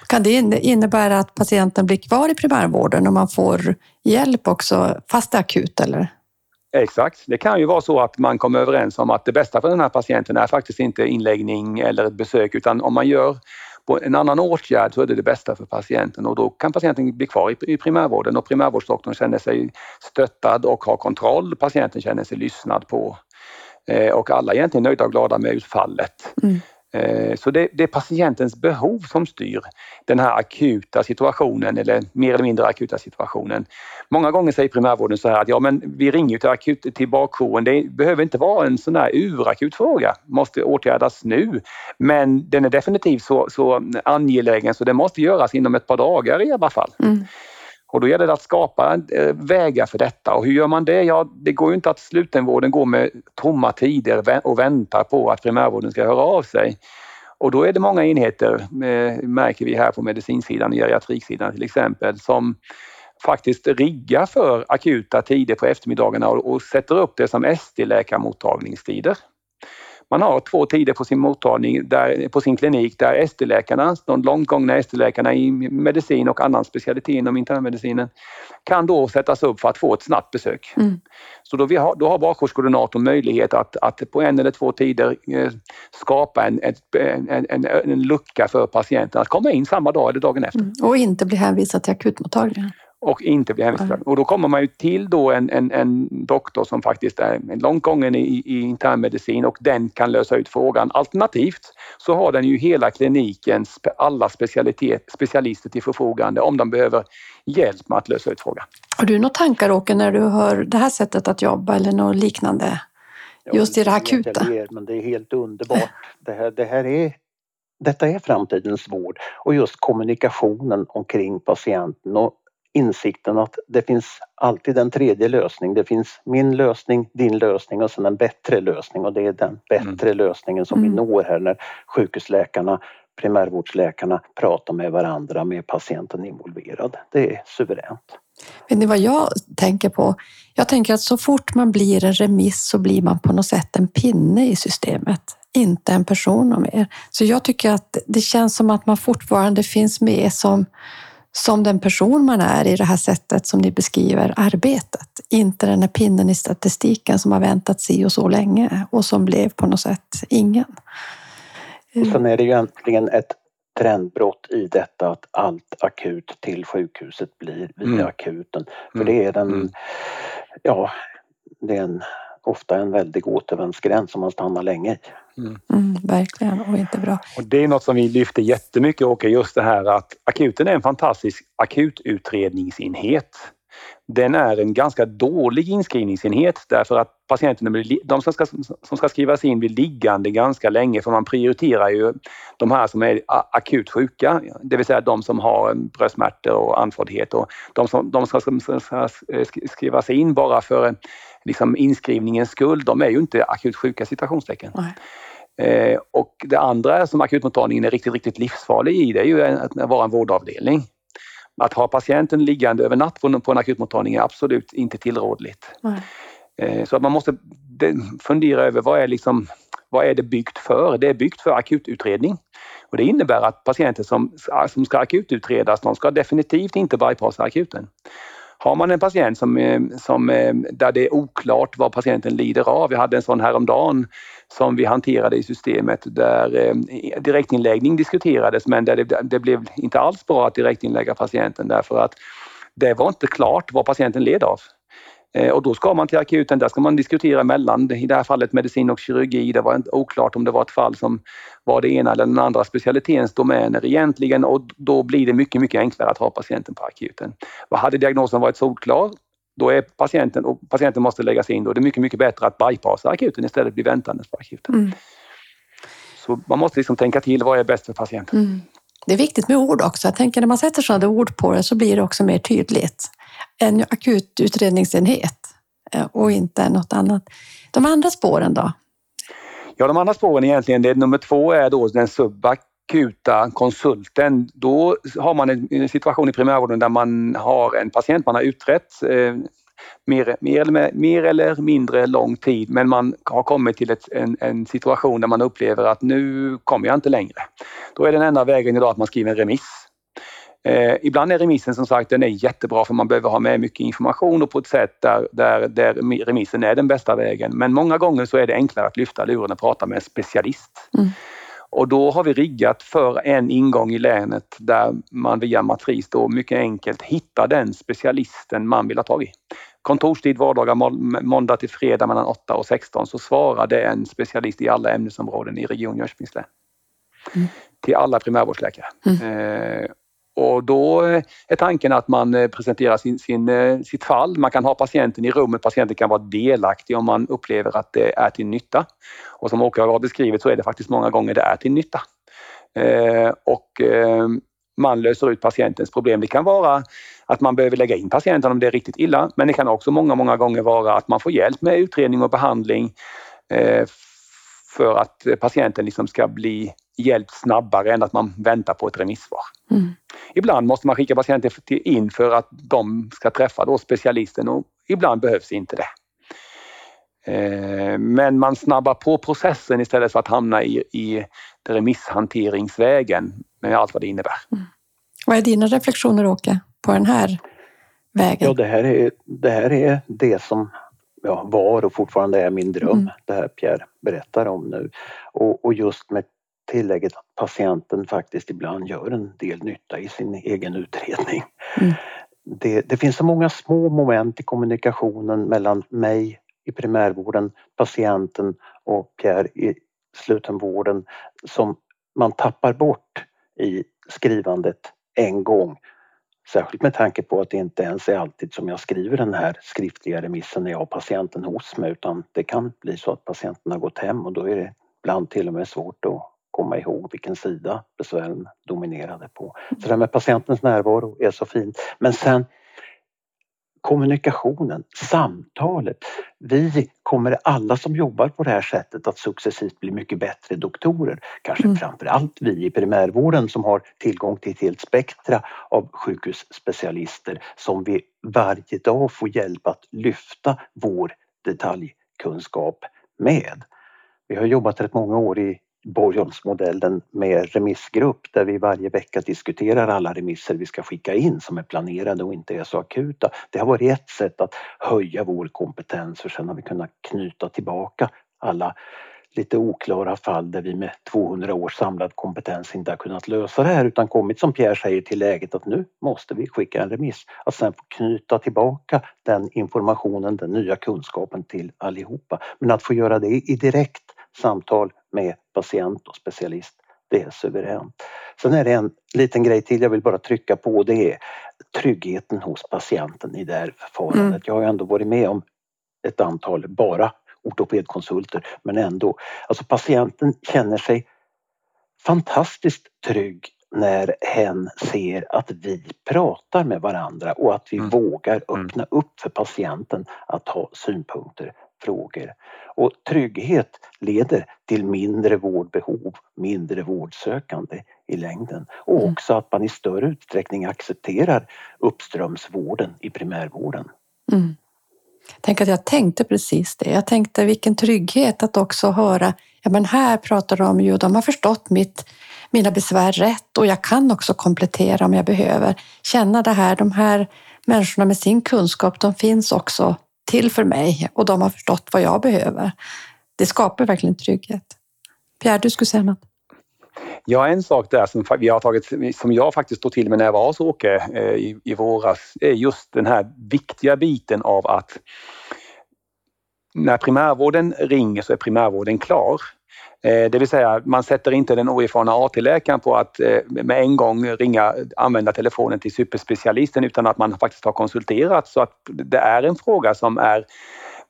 Kan det innebära att patienten blir kvar i primärvården och man får hjälp också fast det är akut eller? Exakt. Det kan ju vara så att man kommer överens om att det bästa för den här patienten är faktiskt inte inläggning eller ett besök utan om man gör på en annan åtgärd så är det det bästa för patienten och då kan patienten bli kvar i primärvården och primärvårdsdoktorn känner sig stöttad och har kontroll. Patienten känner sig lyssnad på eh, och alla är egentligen nöjda och glada med utfallet. Mm. Eh, så det, det, är patientens behov som styr den här akuta situationen eller mer eller mindre akuta situationen. Många gånger säger primärvården så här att ja men vi ringer till, akut, till bakjouren. Det behöver inte vara en sån här urakut fråga, måste åtgärdas nu. Men den är definitivt så, så angelägen så det måste göras inom ett par dagar i alla fall. Mm. Och då gäller det att skapa eh, vägar för detta. Och hur gör man det? Ja, det går ju inte att slutenvården går med tomma tider och väntar på att primärvården ska höra av sig. Och då är det många enheter, eh, märker vi här på medicinsidan, geriatriksidan till exempel, som faktiskt riggar för akuta tider på eftermiddagarna och sätter upp det som ST-läkarmottagningstider. Man har två tider på sin mottagning, där, på sin klinik där ST-läkarna, de långt gångna ST-läkarna i medicin och annan specialitet inom internmedicinen kan då sättas upp för att få ett snabbt besök. Mm. Så då, vi har, då har bakgårdskoordinatorn möjlighet att, att på en eller två tider eh, skapa en, ett, en, en, en, lucka för patienten att komma in samma dag eller dagen efter. Mm. Och inte bli hänvisad till akutmottagningen och inte bli. Mm. Och då kommer man ju till då en, en, en doktor som faktiskt är långt gången i, i internmedicin och den kan lösa ut frågan. Alternativt så har den ju hela klinikens alla specialister till förfogande om de behöver hjälp med att lösa ut frågan. Har du några tankar Åke när du hör det här sättet att jobba eller något liknande? Just i det akuta? Men det är helt underbart. Det här, det här är detta är framtidens vård och just kommunikationen omkring patienten och insikten att det finns alltid en tredje lösning. Det finns min lösning, din lösning och sen en bättre lösning och det är den bättre mm. lösningen som mm. vi når här när sjukhusläkarna, primärvårdsläkarna pratar med varandra med patienten involverad. Det är suveränt. Vet ni vad jag tänker på? Jag tänker att så fort man blir en remiss så blir man på något sätt en pinne i systemet, inte en person mer. Så jag tycker att det känns som att man fortfarande finns med som som den person man är i det här sättet som ni beskriver arbetet. Inte den här pinnen i statistiken som har väntat si och så länge och som blev på något sätt ingen. Och sen är det ju egentligen ett trendbrott i detta att allt akut till sjukhuset blir via mm. akuten. För mm. det är den, mm. ja, det är en, ofta en väldig återvändsgränd som man stannar länge i. Mm. Mm, verkligen, och inte bra. Och det är något som vi lyfter jättemycket Åke, just det här att akuten är en fantastisk akututredningsenhet. Den är en ganska dålig inskrivningsenhet därför att patienterna de som ska, som ska skrivas in blir liggande ganska länge för man prioriterar ju de här som är akut sjuka, det vill säga de som har bröstsmärtor och andfåddhet och de som de ska, ska skrivas in bara för liksom inskrivningens skull, de är ju inte akut sjuka citationstecken. Eh, och det andra som akutmottagningen är riktigt, riktigt livsfarlig i, det är ju att vara en vårdavdelning. Att ha patienten liggande över natt på, en akutmottagning är absolut inte tillrådligt. Eh, så att man måste fundera över vad är, liksom, vad är det byggt för? Det är byggt för akututredning. Och det innebär att patienter som, som ska akututredas, de ska definitivt inte bypassa akuten. Har man en patient som, eh, som, eh, där det är oklart vad patienten lider av, vi hade en sån häromdagen som vi hanterade i systemet där eh, direktinläggning diskuterades men där det, det blev inte alls bra att direktinlägga patienten därför att det var inte klart vad patienten led av. Eh, och då ska man till akuten, där ska man diskutera mellan, i det här fallet medicin och kirurgi. Det var inte oklart om det var ett fall som var det ena eller den andra specialitetens domäner egentligen och då blir det mycket, mycket enklare att ha patienten på akuten. Vad hade diagnosen varit solklar, då är patienten, och patienten måste läggas in, då är det mycket, mycket bättre att bypassa akuten istället för att bli väntandes på akuten. Mm. Så man måste liksom tänka till, vad är bäst för patienten? Mm. Det är viktigt med ord också. Jag tänker när man sätter sådana ord på det så blir det också mer tydligt. En akut utredningsenhet eh, och inte något annat. De andra spåren då? Ja, de andra spåren egentligen, det, nummer två är då den subakuta konsulten. Då har man en situation i primärvården där man har en patient man har utrett eh, mer, mer, eller, mer eller mindre lång tid men man har kommit till ett, en, en, situation där man upplever att nu kommer jag inte längre. Då är den enda vägen idag att man skriver en remiss. Eh, ibland är remissen som sagt den är jättebra för man behöver ha med mycket information och på ett sätt där, där, där remissen är den bästa vägen. Men många gånger så är det enklare att lyfta luren och prata med en specialist. Mm. Och då har vi riggat för en ingång i länet där man via matris då mycket enkelt hittar den specialisten man vill ha tag i. Kontorstid vardagar måndag till fredag mellan 8 och 16 så svarar det en specialist i alla ämnesområden i Region Jönköpings län. Mm. Till alla primärvårdsläkare. Mm. Eh, och då eh, är tanken att man eh, presenterar sin, sin, eh, sitt fall. Man kan ha patienten i rummet, patienten kan vara delaktig om man upplever att det är till nytta. Och som Åke har beskrivit så är det faktiskt många gånger det är till nytta. Eh, och eh, man löser ut patientens problem. Det kan vara att man behöver lägga in patienten om det är riktigt illa, men det kan också många, många gånger vara att man får hjälp med utredning och behandling eh, för att patienten liksom ska bli hjälpt snabbare än att man väntar på ett remissvar. Mm. Ibland måste man skicka patienter in för att de ska träffa då specialisten och ibland behövs inte det. Eh, men man snabbar på processen istället för att hamna i, i remisshanteringsvägen med allt vad det innebär. Mm. Vad är dina reflektioner Åke på den här vägen? Ja, det här är det, här är det som ja, var och fortfarande är min dröm, mm. det här Pierre berättar om nu. Och, och just med tillägget att patienten faktiskt ibland gör en del nytta i sin egen utredning. Mm. Det, det, finns så många små moment i kommunikationen mellan mig i primärvården, patienten och Pierre i slutenvården som man tappar bort i skrivandet en gång. Särskilt med tanke på att det inte ens är alltid som jag skriver den här skriftliga remissen när jag har patienten hos mig utan det kan bli så att patienten har gått hem och då är det ibland till och med svårt att komma ihåg vilken sida besvären dominerade på. Så det här med patientens närvaro är så fint. Men sen kommunikationen, samtalet. Vi kommer alla som jobbar på det här sättet att successivt bli mycket bättre doktorer. Kanske mm. framförallt vi i primärvården som har tillgång till ett helt spektra av sjukhusspecialister som vi varje dag får hjälp att lyfta vår detaljkunskap med. Vi har jobbat rätt många år i Borgholmsmodellen med remissgrupp där vi varje vecka diskuterar alla remisser vi ska skicka in som är planerade och inte är så akuta. Det har varit ett sätt att höja vår kompetens för sen har vi kunnat knyta tillbaka alla lite oklara fall där vi med 200 års samlad kompetens inte har kunnat lösa det här utan kommit som Pierre säger till läget att nu måste vi skicka en remiss. Att sen få knyta tillbaka den informationen, den nya kunskapen till allihopa. Men att få göra det i direkt samtal med patient och specialist. Det är suveränt. Sen är det en liten grej till jag vill bara trycka på det är tryggheten hos patienten i det här förfarandet. Mm. Jag har ändå varit med om ett antal bara ortopedkonsulter men ändå. Alltså patienten känner sig fantastiskt trygg när hen ser att vi pratar med varandra och att vi mm. vågar mm. öppna upp för patienten att ha synpunkter frågor. Och trygghet leder till mindre vårdbehov, mindre vårdsökande i längden. Och mm. också att man i större utsträckning accepterar uppströmsvården i primärvården. Mm. Tänk att jag tänkte precis det. Jag tänkte vilken trygghet att också höra, ja men här pratar de ju, de har förstått mitt, mina besvär rätt och jag kan också komplettera om jag behöver. Känna det här, de här människorna med sin kunskap, de finns också till för mig och de har förstått vad jag behöver. Det skapar verkligen trygghet. Pierre, du skulle säga något? Ja, en sak där som, vi har tagit, som jag faktiskt tog till mig när jag var hos Åke eh, i, i våras är just den här viktiga biten av att när primärvården ringer så är primärvården klar. Eh, det vill säga man sätter inte den oerfarna AT-läkaren på att eh, med en gång ringa, använda telefonen till superspecialisten utan att man faktiskt har konsulterat så att det är en fråga som är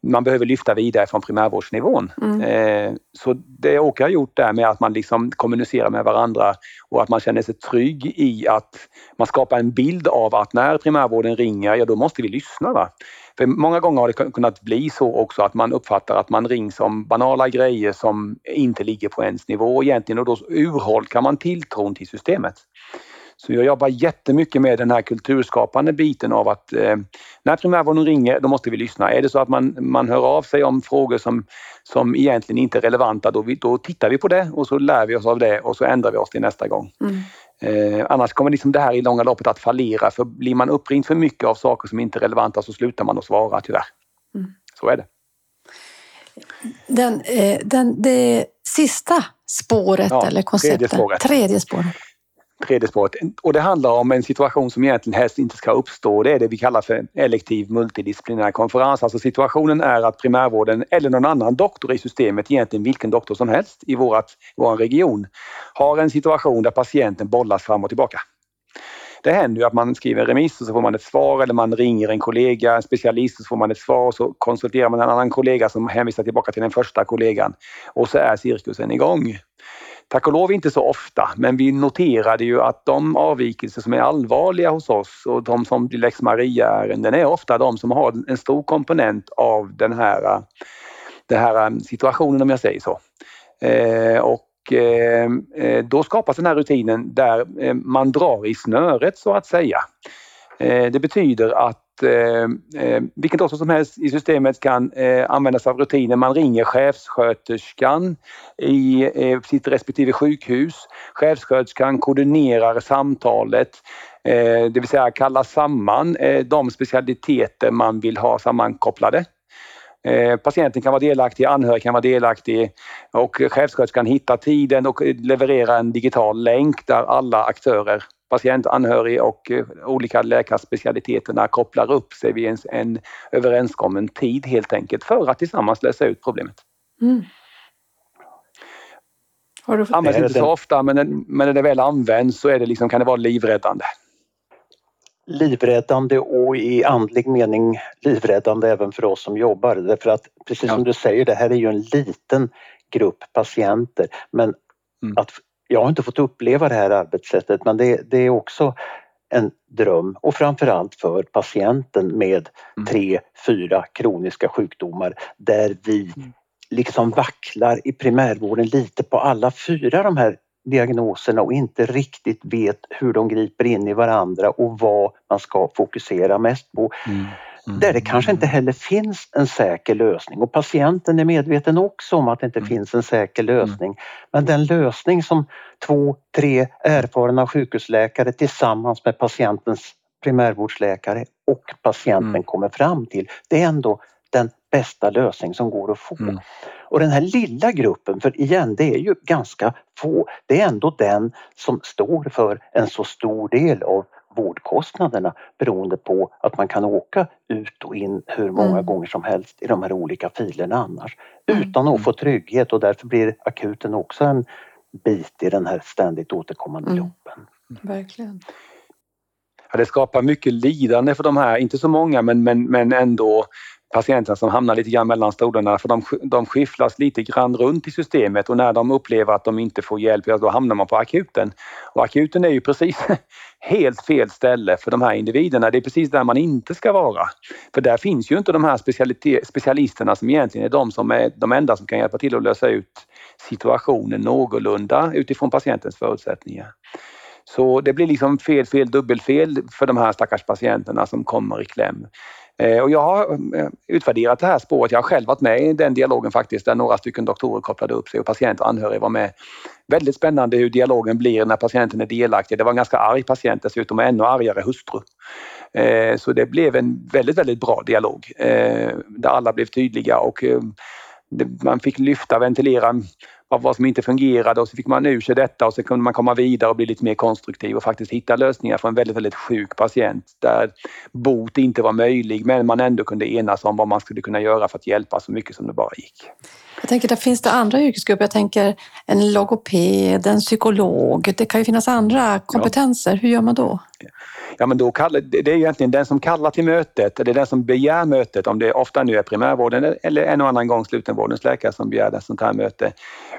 man behöver lyfta vidare från primärvårdsnivån. Mm. Eh, så det Åke har gjort där med att man liksom kommunicerar med varandra och att man känner sig trygg i att man skapar en bild av att när primärvården ringer, ja då måste vi lyssna. Va? För många gånger har det kunnat bli så också att man uppfattar att man rings om banala grejer som inte ligger på ens nivå egentligen och då urholkar man tilltron till systemet. Så jag jobbar jättemycket med den här kulturskapande biten av att eh, när primärvården ringer, då måste vi lyssna. Är det så att man, man hör av sig om frågor som, som egentligen inte är relevanta, då, vi, då tittar vi på det och så lär vi oss av det och så ändrar vi oss till nästa gång. Mm. Eh, annars kommer liksom det här i långa loppet att fallera för blir man uppringd för mycket av saker som inte är relevanta så slutar man att svara tyvärr. Mm. Så är det. Den, eh, den, det sista spåret Ja, eller konceptet, tredje spåret. tredje spåret. Tredje spåret. Och det handlar om en situation som egentligen helst inte ska uppstå. Det är det vi kallar för elektiv multidisciplinär konferens. Alltså situationen är att primärvården eller någon annan doktor i systemet, egentligen vilken doktor som helst i vårat, vår region, har en situation där patienten bollas fram och tillbaka. Det händer ju att man skriver en remiss och så får man ett svar eller man ringer en kollega, en specialist och så får man ett svar och så konsulterar man en annan kollega som hänvisar tillbaka till den första kollegan och så är cirkusen igång. Tack och lov inte så ofta, men vi noterade ju att de avvikelser som är allvarliga hos oss och de som blir lex Maria-ärenden är ofta de som har en stor komponent av den här, den här eh, situationen om jag säger så. Eh, och eh, eh, då skapas den här rutinen där man drar i snöret så att säga. Det betyder att eh, eh, vilken dator som helst i systemet kan eh, användas av rutiner. Man ringer chefssköterskan i eh, sitt respektive sjukhus. Chefssköterskan koordinerar samtalet, eh, det vill säga kallar samman eh, de specialiteter man vill ha sammankopplade. Eh, patienten kan vara delaktig, anhörig kan vara delaktig och chefssköterskan hittar tiden och levererar en digital länk där alla aktörer patient, anhörig och eh, olika läkarspecialiteterna kopplar upp sig vid en, en överenskommen tid helt enkelt för att tillsammans lösa ut problemet. Mm. Har du fått... Används inte så ofta men, men när det väl används så är det liksom, kan det vara livräddande. livräddande och i andlig mening livräddande även för oss som jobbar. Därför att precis som Ja. du säger, det här är ju en liten grupp patienter. Men Mm. att, jag har inte fått uppleva det här arbetssättet men det, det är också en dröm och framförallt för patienten med Mm. tre, fyra kroniska sjukdomar där vi Mm. liksom vacklar i primärvården lite på alla fyra de här diagnoserna och inte riktigt vet hur de griper in i varandra och vad man ska fokusera mest på. Där det kanske inte heller finns en säker lösning och patienten är medveten också om att det inte Mm. finns en säker lösning. Men den lösning som två, tre erfarna sjukhusläkare tillsammans med patientens primärvårdsläkare och patienten Mm. kommer fram till, det är ändå den bästa lösning som går att få. Mm. Och den här lilla gruppen, för igen det är ju ganska få, det är ändå den som står för en så stor del av vårdkostnaderna beroende på att man kan åka ut och in hur många Mm. gånger som helst i de här olika filerna annars Mm. utan att få trygghet och därför blir akuten också en bit i den här ständigt återkommande Mm. loopen. Verkligen. Ja, det skapar mycket lidande för de här, inte så många men, men, men ändå patienterna som hamnar lite grann mellan stolarna för de, de skifflas lite grann runt i systemet och när de upplever att de inte får hjälp, ja, då hamnar man på akuten. Och akuten är ju precis [LAUGHS] helt fel ställe för de här individerna. Det är precis där man inte ska vara. För där finns ju inte de här specialisterna som egentligen är de som är de enda som kan hjälpa till att lösa ut situationen någorlunda utifrån patientens förutsättningar. Så det blir liksom fel, fel, dubbelfel för de här stackars patienterna som kommer i kläm. Eh, och jag har eh, utvärderat det här spåret. Jag har själv varit med i den dialogen faktiskt där några stycken doktorer kopplade upp sig och patient och anhöriga var med. Väldigt spännande hur dialogen blir när patienten är delaktig. Det var en ganska arg patient dessutom och ännu argare hustru. Eh, så det blev en väldigt, väldigt bra dialog där alla blev tydliga och man fick lyfta, ventilera av vad som inte fungerade och så fick man ur sig detta och så kunde man komma vidare och bli lite mer konstruktiv och faktiskt hitta lösningar för en väldigt, väldigt sjuk patient där bot inte var möjlig men man ändå kunde enas om vad man skulle kunna göra för att hjälpa så mycket som det bara gick. Jag tänker, där finns det andra yrkesgrupper. Jag tänker en logoped, en psykolog. Det kan ju finnas andra kompetenser. Ja. Hur gör man då? Ja, men då kallar, det är egentligen den som kallar till mötet, det är den som begär mötet, om det ofta nu är primärvården eller en och annan gång slutenvårdens läkare som begär ett sånt här möte.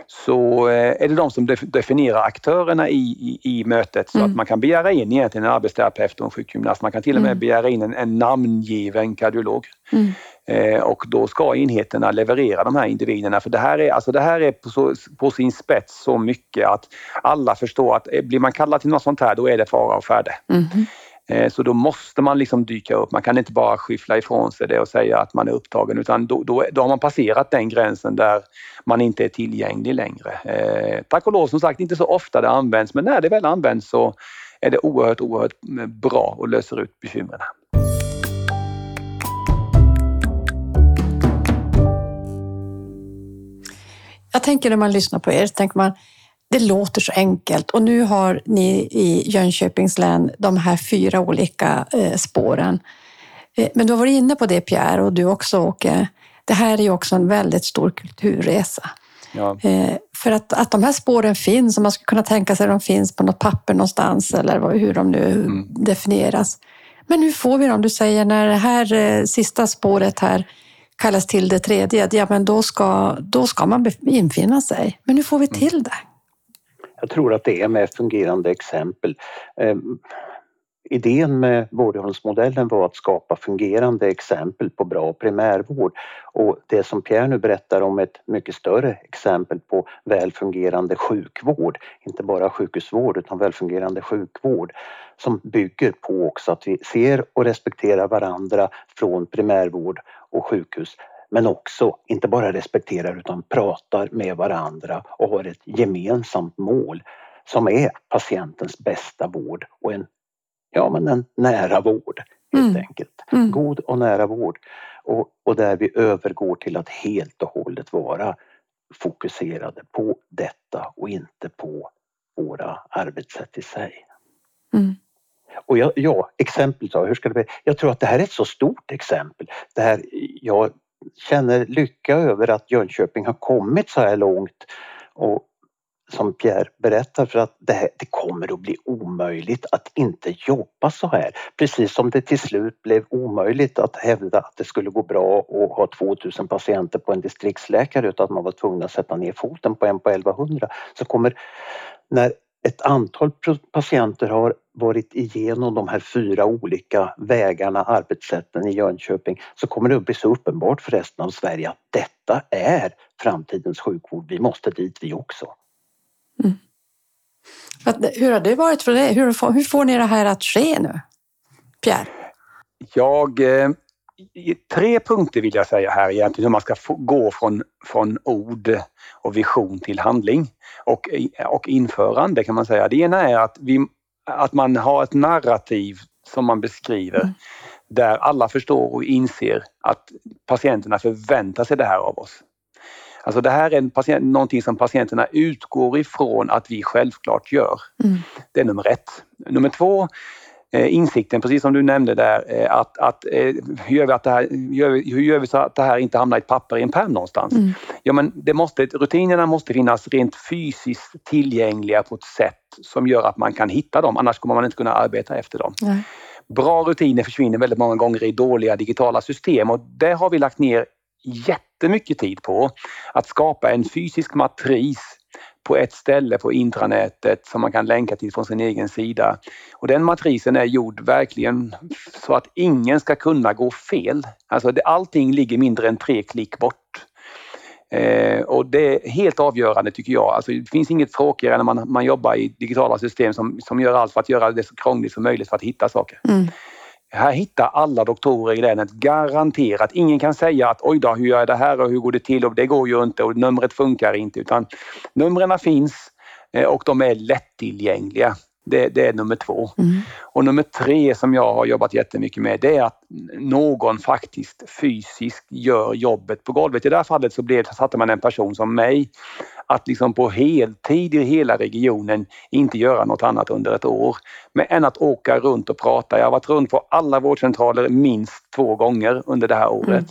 Så eh, är det de som definierar aktörerna i, i, i mötet så mm. att man kan begära in egentligen en arbetsterapeut och en sjukgymnast. Man kan till och med mm. begära in en, en namngiven kardiolog. Mm. Eh, och då ska enheterna leverera de här individerna för det här är, alltså det här är på, så, på sin spets så mycket att alla förstår att eh, blir man kallad till något sånt här då är det fara och färde. Mm. Eh, så då måste man liksom dyka upp. Man kan inte bara skyffla ifrån sig det och säga att man är upptagen utan då, då, då har man passerat den gränsen där man inte är tillgänglig längre. Eh, tack och lov som sagt inte så ofta det används men när det väl används så är det oerhört, oerhört eh, bra och löser ut bekymren. Jag tänker när man lyssnar på er, tänker man det låter så enkelt och nu har ni i Jönköpings län de här fyra olika eh, spåren. Eh, men du har varit inne på det Pierre och du också Åke. Det här är ju också en väldigt stor kulturresa. Ja. Eh, för att, att de här spåren finns, och man skulle kunna tänka sig att de finns på något papper någonstans eller hur de nu mm. definieras. Men hur får vi dem? Du säger när det här sista spåret här kallas till det tredje, ja men då ska, då ska man infinna sig. Men hur får vi till det? Jag tror att det är med fungerande exempel. Ehm, idén med Borgholmsmodellen var att skapa fungerande exempel på bra primärvård. Och det som Pierre nu berättar om ett mycket större exempel på välfungerande sjukvård, inte bara sjukhusvård utan välfungerande sjukvård som bygger på också att vi ser och respekterar varandra från primärvård och sjukhus men också inte bara respekterar utan pratar med varandra och har ett gemensamt mål som är patientens bästa vård och en, ja, men en nära vård helt mm. enkelt. Mm. God och nära vård. Och, och där vi övergår till att helt och hållet vara fokuserade på detta och inte på våra arbetssätt i sig. Mm. Och jag, ja, exempel då, hur ska det bli? Jag tror att det här är ett så stort exempel. Det här, jag känner lycka över att Jönköping har kommit så här långt och som Pierre berättar för att det, här, det kommer att bli omöjligt att inte jobba så här. Precis som det till slut blev omöjligt att hävda att det skulle gå bra att ha 2000 patienter på en distriktsläkare utan att man var tvungen att sätta ner foten på en på 1100 så kommer när ett antal patienter har varit igenom de här fyra olika vägarna, arbetssätten i Jönköping så kommer det att bli så uppenbart för resten av Sverige att detta är framtidens sjukvård. Vi måste dit vi också. Mm. Hur har det varit för dig? Hur, hur får ni det här att ske nu? Pierre? Jag eh, tre punkter vill jag säga här egentligen hur man ska få, gå från, från ord och vision till handling och, och införande kan man säga. Det ena är att, vi, att man har ett narrativ som man beskriver mm. där alla förstår och inser att patienterna förväntar sig det här av oss. Alltså det här är en patient, någonting som patienterna utgår ifrån att vi självklart gör. Mm. Det är nummer ett. Nummer två insikten, precis som du nämnde där, eh, att, att eh, hur, gör vi att det här, gör vi, hur gör vi så att det här inte hamnar i ett papper i en pärm någonstans? Mm. Ja, men det måste, rutinerna måste finnas rent fysiskt tillgängliga på ett sätt som gör att man kan hitta dem, annars kommer man inte kunna arbeta efter dem. Mm. Bra rutiner försvinner väldigt många gånger i dåliga digitala system och det har vi lagt ner jättemycket tid på. Att skapa en fysisk matris på ett ställe på intranätet som man kan länka till från sin egen sida. Och den matrisen är gjord verkligen så att ingen ska kunna gå fel. Alltså det, allting ligger mindre än tre klick bort. Eh, och det är helt avgörande tycker jag. Alltså, det finns inget tråkigare när man, man jobbar i digitala system som, som gör allt för att göra det så krångligt som möjligt för att hitta saker. Mm. Här hittar alla doktorer i länet garanterat. Ingen kan säga att oj då, hur gör jag det här och hur går det till och det går ju inte och numret funkar inte utan numren finns eh, och de är lättillgängliga. Det, det är nummer två. Mm. Och nummer tre som jag har jobbat jättemycket med det är att någon faktiskt fysiskt gör jobbet på golvet. I det här fallet så blev, satte man en person som mig att liksom på heltid i hela regionen inte göra något annat under ett år. Men än att åka runt och prata. Jag har varit runt på alla vårdcentraler minst två gånger under det här året. Mm.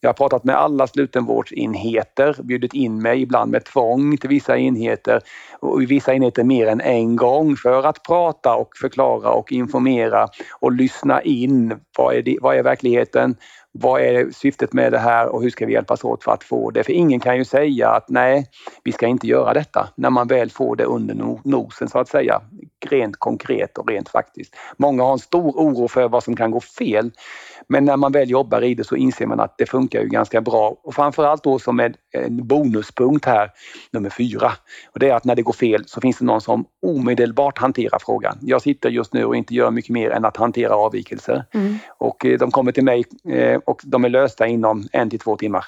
Jag har pratat med alla slutenvårdsenheter, bjudit in mig ibland med tvång till vissa enheter och i vissa enheter mer än en gång för att prata och förklara och informera och lyssna in. Vad är, det, vad är verkligheten? Vad är syftet med det här och hur ska vi hjälpas åt för att få det? För ingen kan ju säga att nej, vi ska inte göra detta när man väl får det under nosen så att säga. Rent konkret och rent faktiskt. Många har en stor oro för vad som kan gå fel. Men när man väl jobbar i det så inser man att det funkar ju ganska bra. Och framförallt då som en bonuspunkt här, nummer fyra. Och det är att när det går fel så finns det någon som omedelbart hanterar frågan. Jag sitter just nu och inte gör mycket mer än att hantera avvikelser. Mm. Och eh, de kommer till mig eh, och de är lösta inom en till två timmar.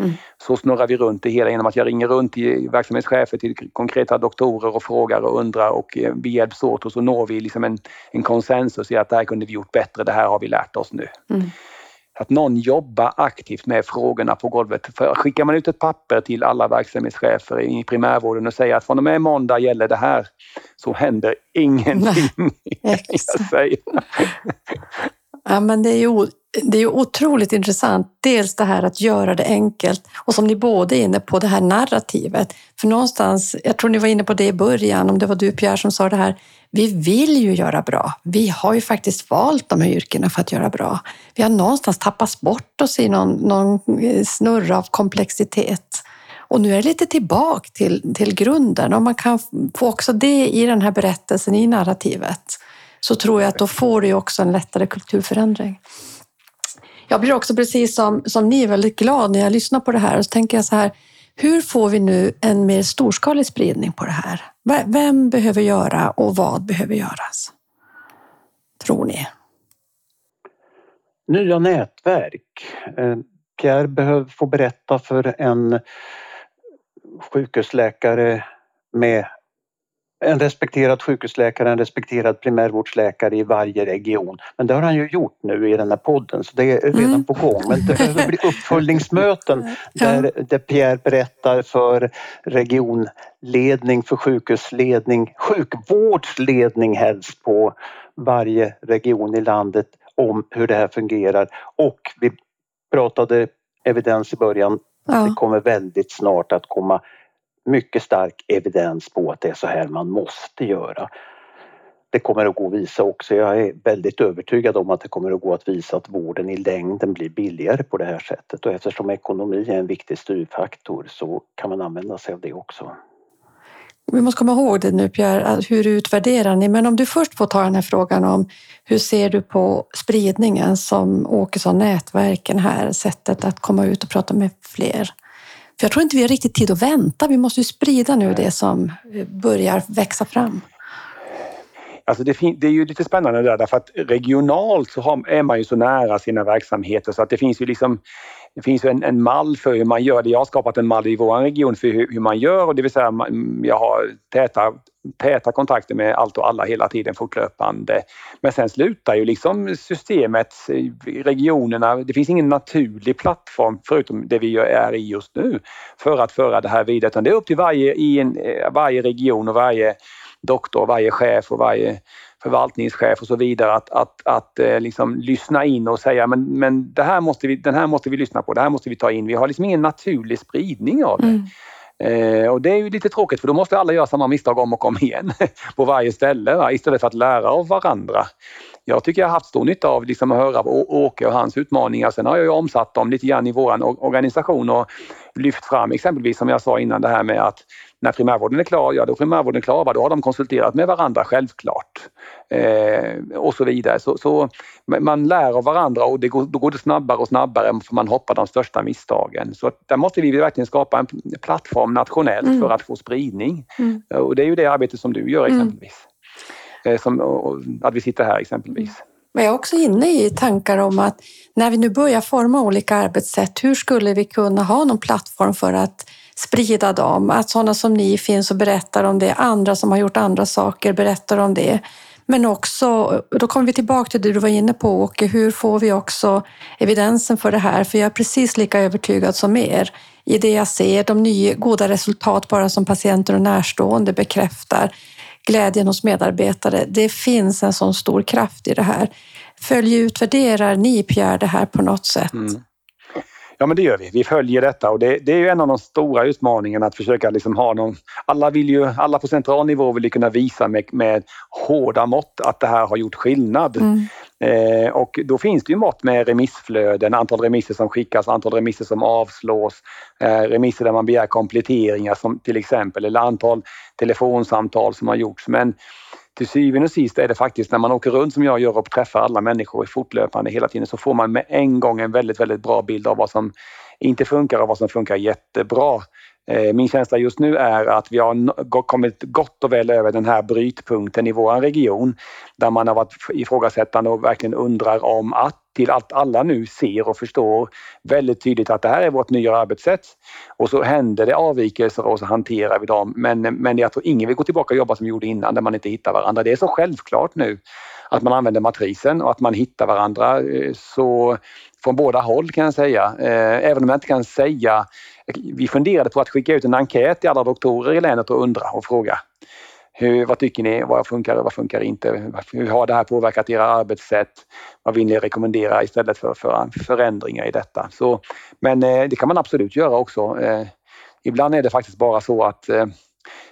Mm. Så snurrar vi runt det hela genom att jag ringer runt till verksamhetschefer, till konkreta doktorer och frågar och undrar och eh, vi hjälps åt och så når vi liksom en, en konsensus i att det här kunde vi gjort bättre, det här har vi lärt oss nu. Mm. Att någon jobbar aktivt med frågorna på golvet. För skickar man ut ett papper till alla verksamhetschefer i primärvården och säger att från och med måndag gäller det här så händer ingenting. [LAUGHS] exakt. jag säger. Ja, men det är ju det är otroligt intressant. Dels det här att göra det enkelt och som ni båda är inne på, det här narrativet. För någonstans, jag tror ni var inne på det i början, om det var du Pierre som sa det här, vi vill ju göra bra. Vi har ju faktiskt valt de här yrkena för att göra bra. Vi har någonstans tappat bort oss i någon, någon eh, snurra av komplexitet. Och nu är det lite tillbaka till, till grunden och man kan få också det i den här berättelsen, i narrativet. Så tror jag att då får du också en lättare kulturförändring. Jag blir också precis som, som ni väldigt glad när jag lyssnar på det här och så tänker jag så här, hur får vi nu en mer storskalig spridning på det här? Vem behöver göra och vad behöver göras? Tror ni? Nya nätverk. Eh, Pierre behöver få berätta för en sjukhusläkare med en respekterad sjukhusläkare, en respekterad primärvårdsläkare i varje region. Men det har han ju gjort nu i den här podden så det är redan Mm. på gång. Men det behöver bli [LAUGHS] uppföljningsmöten där, där Pierre berättar för regionledning, för sjukhusledning, sjukvårdsledning helst på varje region i landet om hur det här fungerar. Och vi pratade evidens i början. Det Ja, kommer väldigt snart att komma mycket stark evidens på att det är så här man måste göra. Det kommer att gå att visa också. Jag är väldigt övertygad om att det kommer att gå att visa att vården i längden blir billigare på det här sättet och eftersom ekonomi är en viktig styrfaktor så kan man använda sig av det också. vi måste komma ihåg det nu Pierre, hur utvärderar ni? Men om du först får ta den här frågan om hur ser du på spridningen som Åkesson, nätverken här, sättet att komma ut och prata med fler? För jag tror inte vi har riktigt tid att vänta. Vi måste ju sprida nu det som eh, börjar växa fram. Alltså det, det är ju lite spännande där därför att regionalt så har, är man ju så nära sina verksamheter så att det finns ju liksom det finns ju en, en mall för hur man gör det. Jag har skapat en mall i vår region för hur, hur man gör och det vill säga man, jag har täta, täta kontakter med allt och alla hela tiden fortlöpande. Men sen slutar ju liksom systemet, regionerna, det finns ingen naturlig plattform förutom det vi är i just nu för att föra det här vidare. Utan det är upp till varje, i en, eh, varje region och varje doktor, varje chef och varje förvaltningschef och så vidare att, att, att eh, liksom lyssna in och säga men, men det här måste vi, den här måste vi lyssna på, det här måste vi ta in. Vi har liksom ingen naturlig spridning av det. Mm. Eh, och det är ju lite tråkigt för då måste alla göra samma misstag om och om igen [LAUGHS] på varje ställe va? istället för att lära av varandra. Jag tycker jag har haft stor nytta av liksom att höra Åke och hans utmaningar. Sen har jag ju omsatt dem lite grann i vår organisation och lyft fram exempelvis som jag sa innan det här med att när primärvården är klar, ja då är primärvården klar, då har de konsulterat med varandra självklart. Eh, och så vidare. Så, så man lär av varandra och det går, då går det snabbare och snabbare för man hoppar de största misstagen. Så att där måste vi verkligen skapa en plattform nationellt Mm. för att få spridning. Mm. Och det är ju det arbetet som du gör Mm. exempelvis. Eh, Eh, som, att vi sitter här exempelvis. Mm. Men jag är också inne i tankar om att när vi nu börjar forma olika arbetssätt, hur skulle vi kunna ha någon plattform för att sprida dem. Att sådana som ni finns och berättar om det, andra som har gjort andra saker berättar om det. Men också, då kommer vi tillbaka till det du var inne på Åke, hur får vi också evidensen för det här? För jag är precis lika övertygad som er i det jag ser, de nya goda resultat bara som patienter och närstående bekräftar, glädjen hos medarbetare. Det finns en sån stor kraft i det här. Följ utvärderar ni Pierre det här på något sätt? Mm. Ja men det gör vi. Vi följer detta och det, det är ju en av de stora utmaningarna att försöka liksom ha någon... Alla, vill ju, alla på central nivå vill ju kunna visa med, med hårda mått att det här har gjort skillnad. Mm. Eh, och då finns det ju mått med remissflöden, antal remisser som skickas, antal remisser som avslås, eh, remisser där man begär kompletteringar som till exempel eller antal telefonsamtal som har gjorts. Men till syvende och sist är det faktiskt när man åker runt som jag gör och träffar alla människor fortlöpande hela tiden så får man med en gång en väldigt, väldigt bra bild av vad som inte funkar och vad som funkar jättebra. Eh, min känsla just nu är att vi har kommit gott och väl över den här brytpunkten i vår region där man har varit ifrågasättande och verkligen undrar om att till att alla nu ser och förstår väldigt tydligt att det här är vårt nya arbetssätt. Och så händer det avvikelser och så hanterar vi dem. Men, men jag tror ingen vill gå tillbaka och jobba som vi gjorde innan där man inte hittar varandra. Det är så självklart nu att man använder matrisen och att man hittar varandra eh, så från båda håll kan jag säga. Eh, även om jag inte kan säga vi funderade på att skicka ut en enkät till alla doktorer i länet och undra och fråga hur, vad tycker ni? Vad funkar och vad funkar inte? Hur har det här påverkat era arbetssätt? Vad vill ni rekommendera istället för, för förändringar i detta? Så, men eh, det kan man absolut göra också. Eh, ibland är det faktiskt bara så att eh,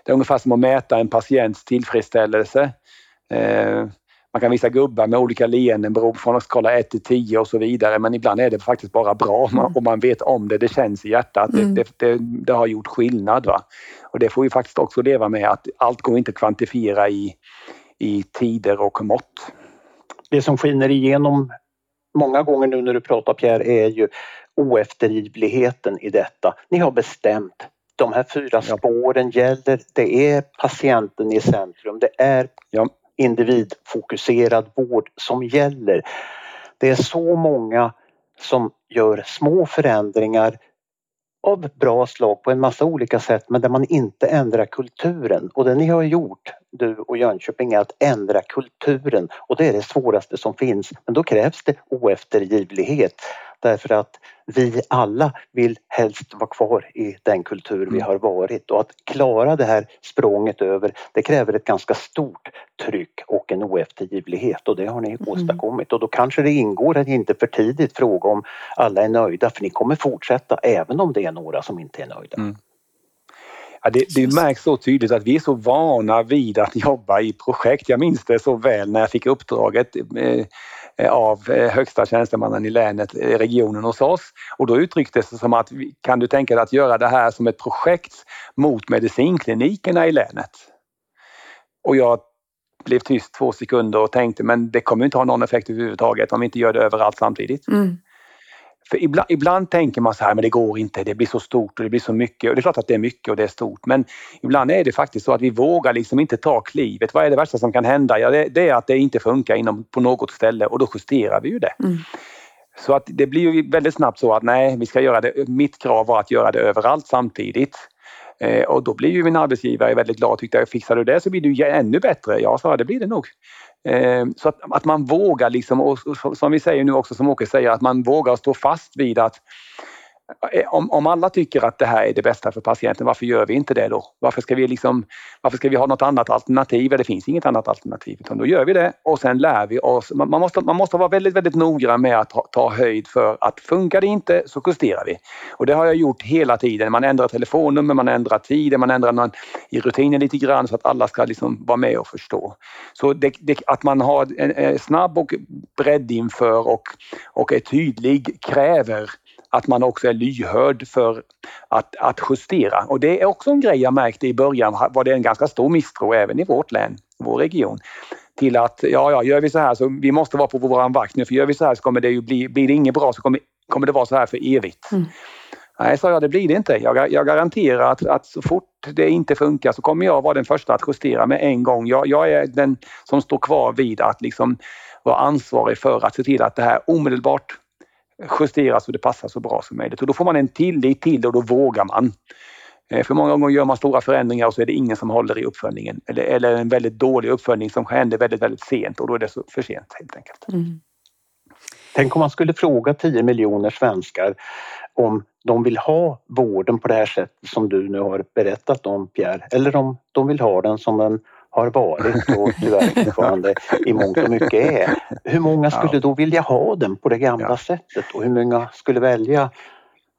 det är ungefär som att mäta en patients tillfredsställelse. Man kan visa gubbar med olika leenden beroende på skala 1 till 10 och så vidare. Men ibland är det faktiskt bara bra om man, mm. om man vet om det. Det känns i hjärtat. Mm. Det, det, det, har gjort skillnad. Va? Och det får vi faktiskt också leva med att allt går inte att kvantifiera i, i tider och mått. Det som skiner igenom många gånger nu när du pratar Pierre är ju oeftergivligheten i detta. Ni har bestämt de här fyra spåren gäller. Det är patienten i centrum. Det är ja individfokuserad vård som gäller. Det är så många som gör små förändringar av bra slag på en massa olika sätt men där man inte ändrar kulturen. Och det ni har gjort, du och Jönköping, är att ändra kulturen och det är det svåraste som finns. Men då krävs det oeftergivlighet därför att vi alla vill helst vara kvar i den kultur vi mm. har varit och att klara det här språnget över det kräver ett ganska stort tryck och en oeftergivlighet och det har ni mm. åstadkommit och då kanske det ingår att inte för tidigt fråga om alla är nöjda för ni kommer fortsätta även om det är några som inte är nöjda. Mm. Ja, det, det märks så tydligt att vi är så vana vid att jobba i projekt. Jag minns det så väl när jag fick uppdraget eh, av eh, högsta tjänstemannen i länet, eh, regionen hos oss. Och då uttrycktes det som att kan du tänka dig att göra det här som ett projekt mot medicinklinikerna i länet? Och jag blev tyst två sekunder och tänkte men det kommer inte ha någon effekt överhuvudtaget om vi inte gör det överallt samtidigt. Mm. För ibland, ibland, tänker man så här, men det går inte, det blir så stort och det blir så mycket. Och det är klart att det är mycket och det är stort, men ibland är det faktiskt så att vi vågar liksom inte ta klivet. Vad är det värsta som kan hända? Ja, det, det är att det inte funkar inom, på något ställe och då justerar vi ju det. Mm. Så att det blir ju väldigt snabbt så att nej, vi ska göra det. Mitt krav var att göra det överallt samtidigt. Eh, och då blir ju min arbetsgivare väldigt glad och tyckte, fixar du det så blir du ännu bättre. Ja, sa det blir det nog. Eh, så att, att man vågar, liksom, och som vi säger nu också, som Åke säger, att man vågar stå fast vid att Eh, om, om alla tycker att det här är det bästa för patienten, varför gör vi inte det då? Varför ska vi, liksom, varför ska vi ha något annat alternativ? Det finns inget annat alternativ, utan då gör vi det och sen lär vi oss. Man, man måste, man måste vara väldigt, väldigt noggrann med att ta, ta höjd för att funkar det inte så justerar vi. Och det har jag gjort hela tiden. Man ändrar telefonnummer, man ändrar tider, man ändrar någon, i rutinen lite grann så att alla ska liksom vara med och förstå. Så det, det, att man har en, en snabb och bredd inför och, och är tydlig kräver att man också är lyhörd för att, att justera. Och det är också en grej jag märkte i början var det en ganska stor misstro även i vårt län, vår region till att ja, ja, gör vi så här så vi måste vara på våran vakt nu för gör vi så här så kommer det ju bli, blir det inget bra så kommer, kommer det vara så här för evigt. Mm. Nej, sa jag, det blir det inte. Jag, jag garanterar att, att, så fort det inte funkar så kommer jag vara den första att justera med en gång. Jag, jag är den som står kvar vid att liksom vara ansvarig för att se till att det här omedelbart justeras så det passar så bra som möjligt. Och då får man en tillit till det och då vågar man. Eh, för många gånger gör man stora förändringar och så är det ingen som håller i uppföljningen. Eller, eller en väldigt dålig uppföljning som händer väldigt, väldigt sent och då är det så för sent helt enkelt. Mm. Tänk om man skulle fråga 10 miljoner svenskar om de vill ha vården på det här sättet som du nu har berättat om Pierre, eller om de vill ha den som den har varit och tyvärr [LAUGHS] fortfarande i mångt och mycket är. Hur många skulle då vilja ha den på det gamla Ja. sättet och hur många skulle välja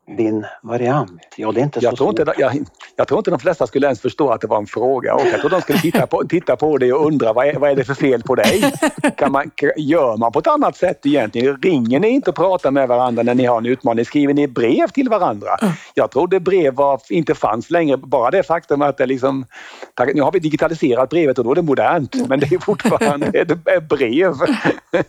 din variant? Ja, det är inte Jag så tror, inte, svårt. jag, jag tror inte de flesta skulle ens förstå att det var en fråga. Och jag tror de skulle titta på, titta på dig och undra vad är, vad är det för fel på dig? [LAUGHS] Kan man, gör man på ett annat sätt egentligen? Ringer ni inte och pratar med varandra när ni har en utmaning? Skriver ni brev till varandra? Jag trodde brev var, inte fanns längre. Bara det faktum att det liksom... tack, Nu har vi digitaliserat brevet och då är det modernt. Men det är fortfarande [LAUGHS] är brev. [LAUGHS]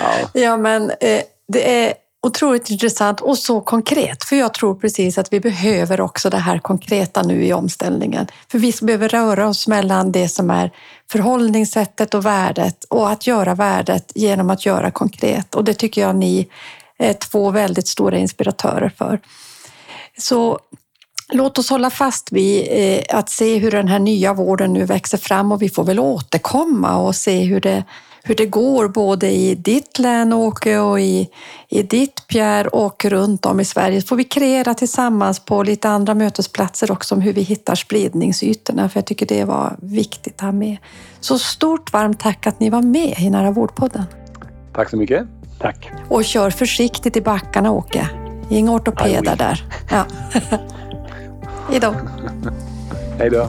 ja. Ja, men eh, det är otroligt intressant och så konkret. För jag tror precis att vi behöver också det här konkreta nu i omställningen. För vi behöver röra oss mellan det som är förhållningssättet och värdet och att göra värdet genom att göra konkret. Och det tycker jag ni är två väldigt stora inspiratörer för. Så Låt oss hålla fast vid eh, att se hur den här nya vården nu växer fram och vi får väl återkomma och se hur det, hur det går både i ditt län Åke och i, i ditt Pierre och runt om i Sverige. Så får vi kreera tillsammans på lite andra mötesplatser också om hur vi hittar spridningsytorna för jag tycker det var viktigt att ha med. Så stort varmt tack att ni var med i Nära vårdpodden. Tack så mycket. Tack. Och kör försiktigt i backarna Åke. Inga ortopeder där. Ja. [LAUGHS] Hejdå. Hej då.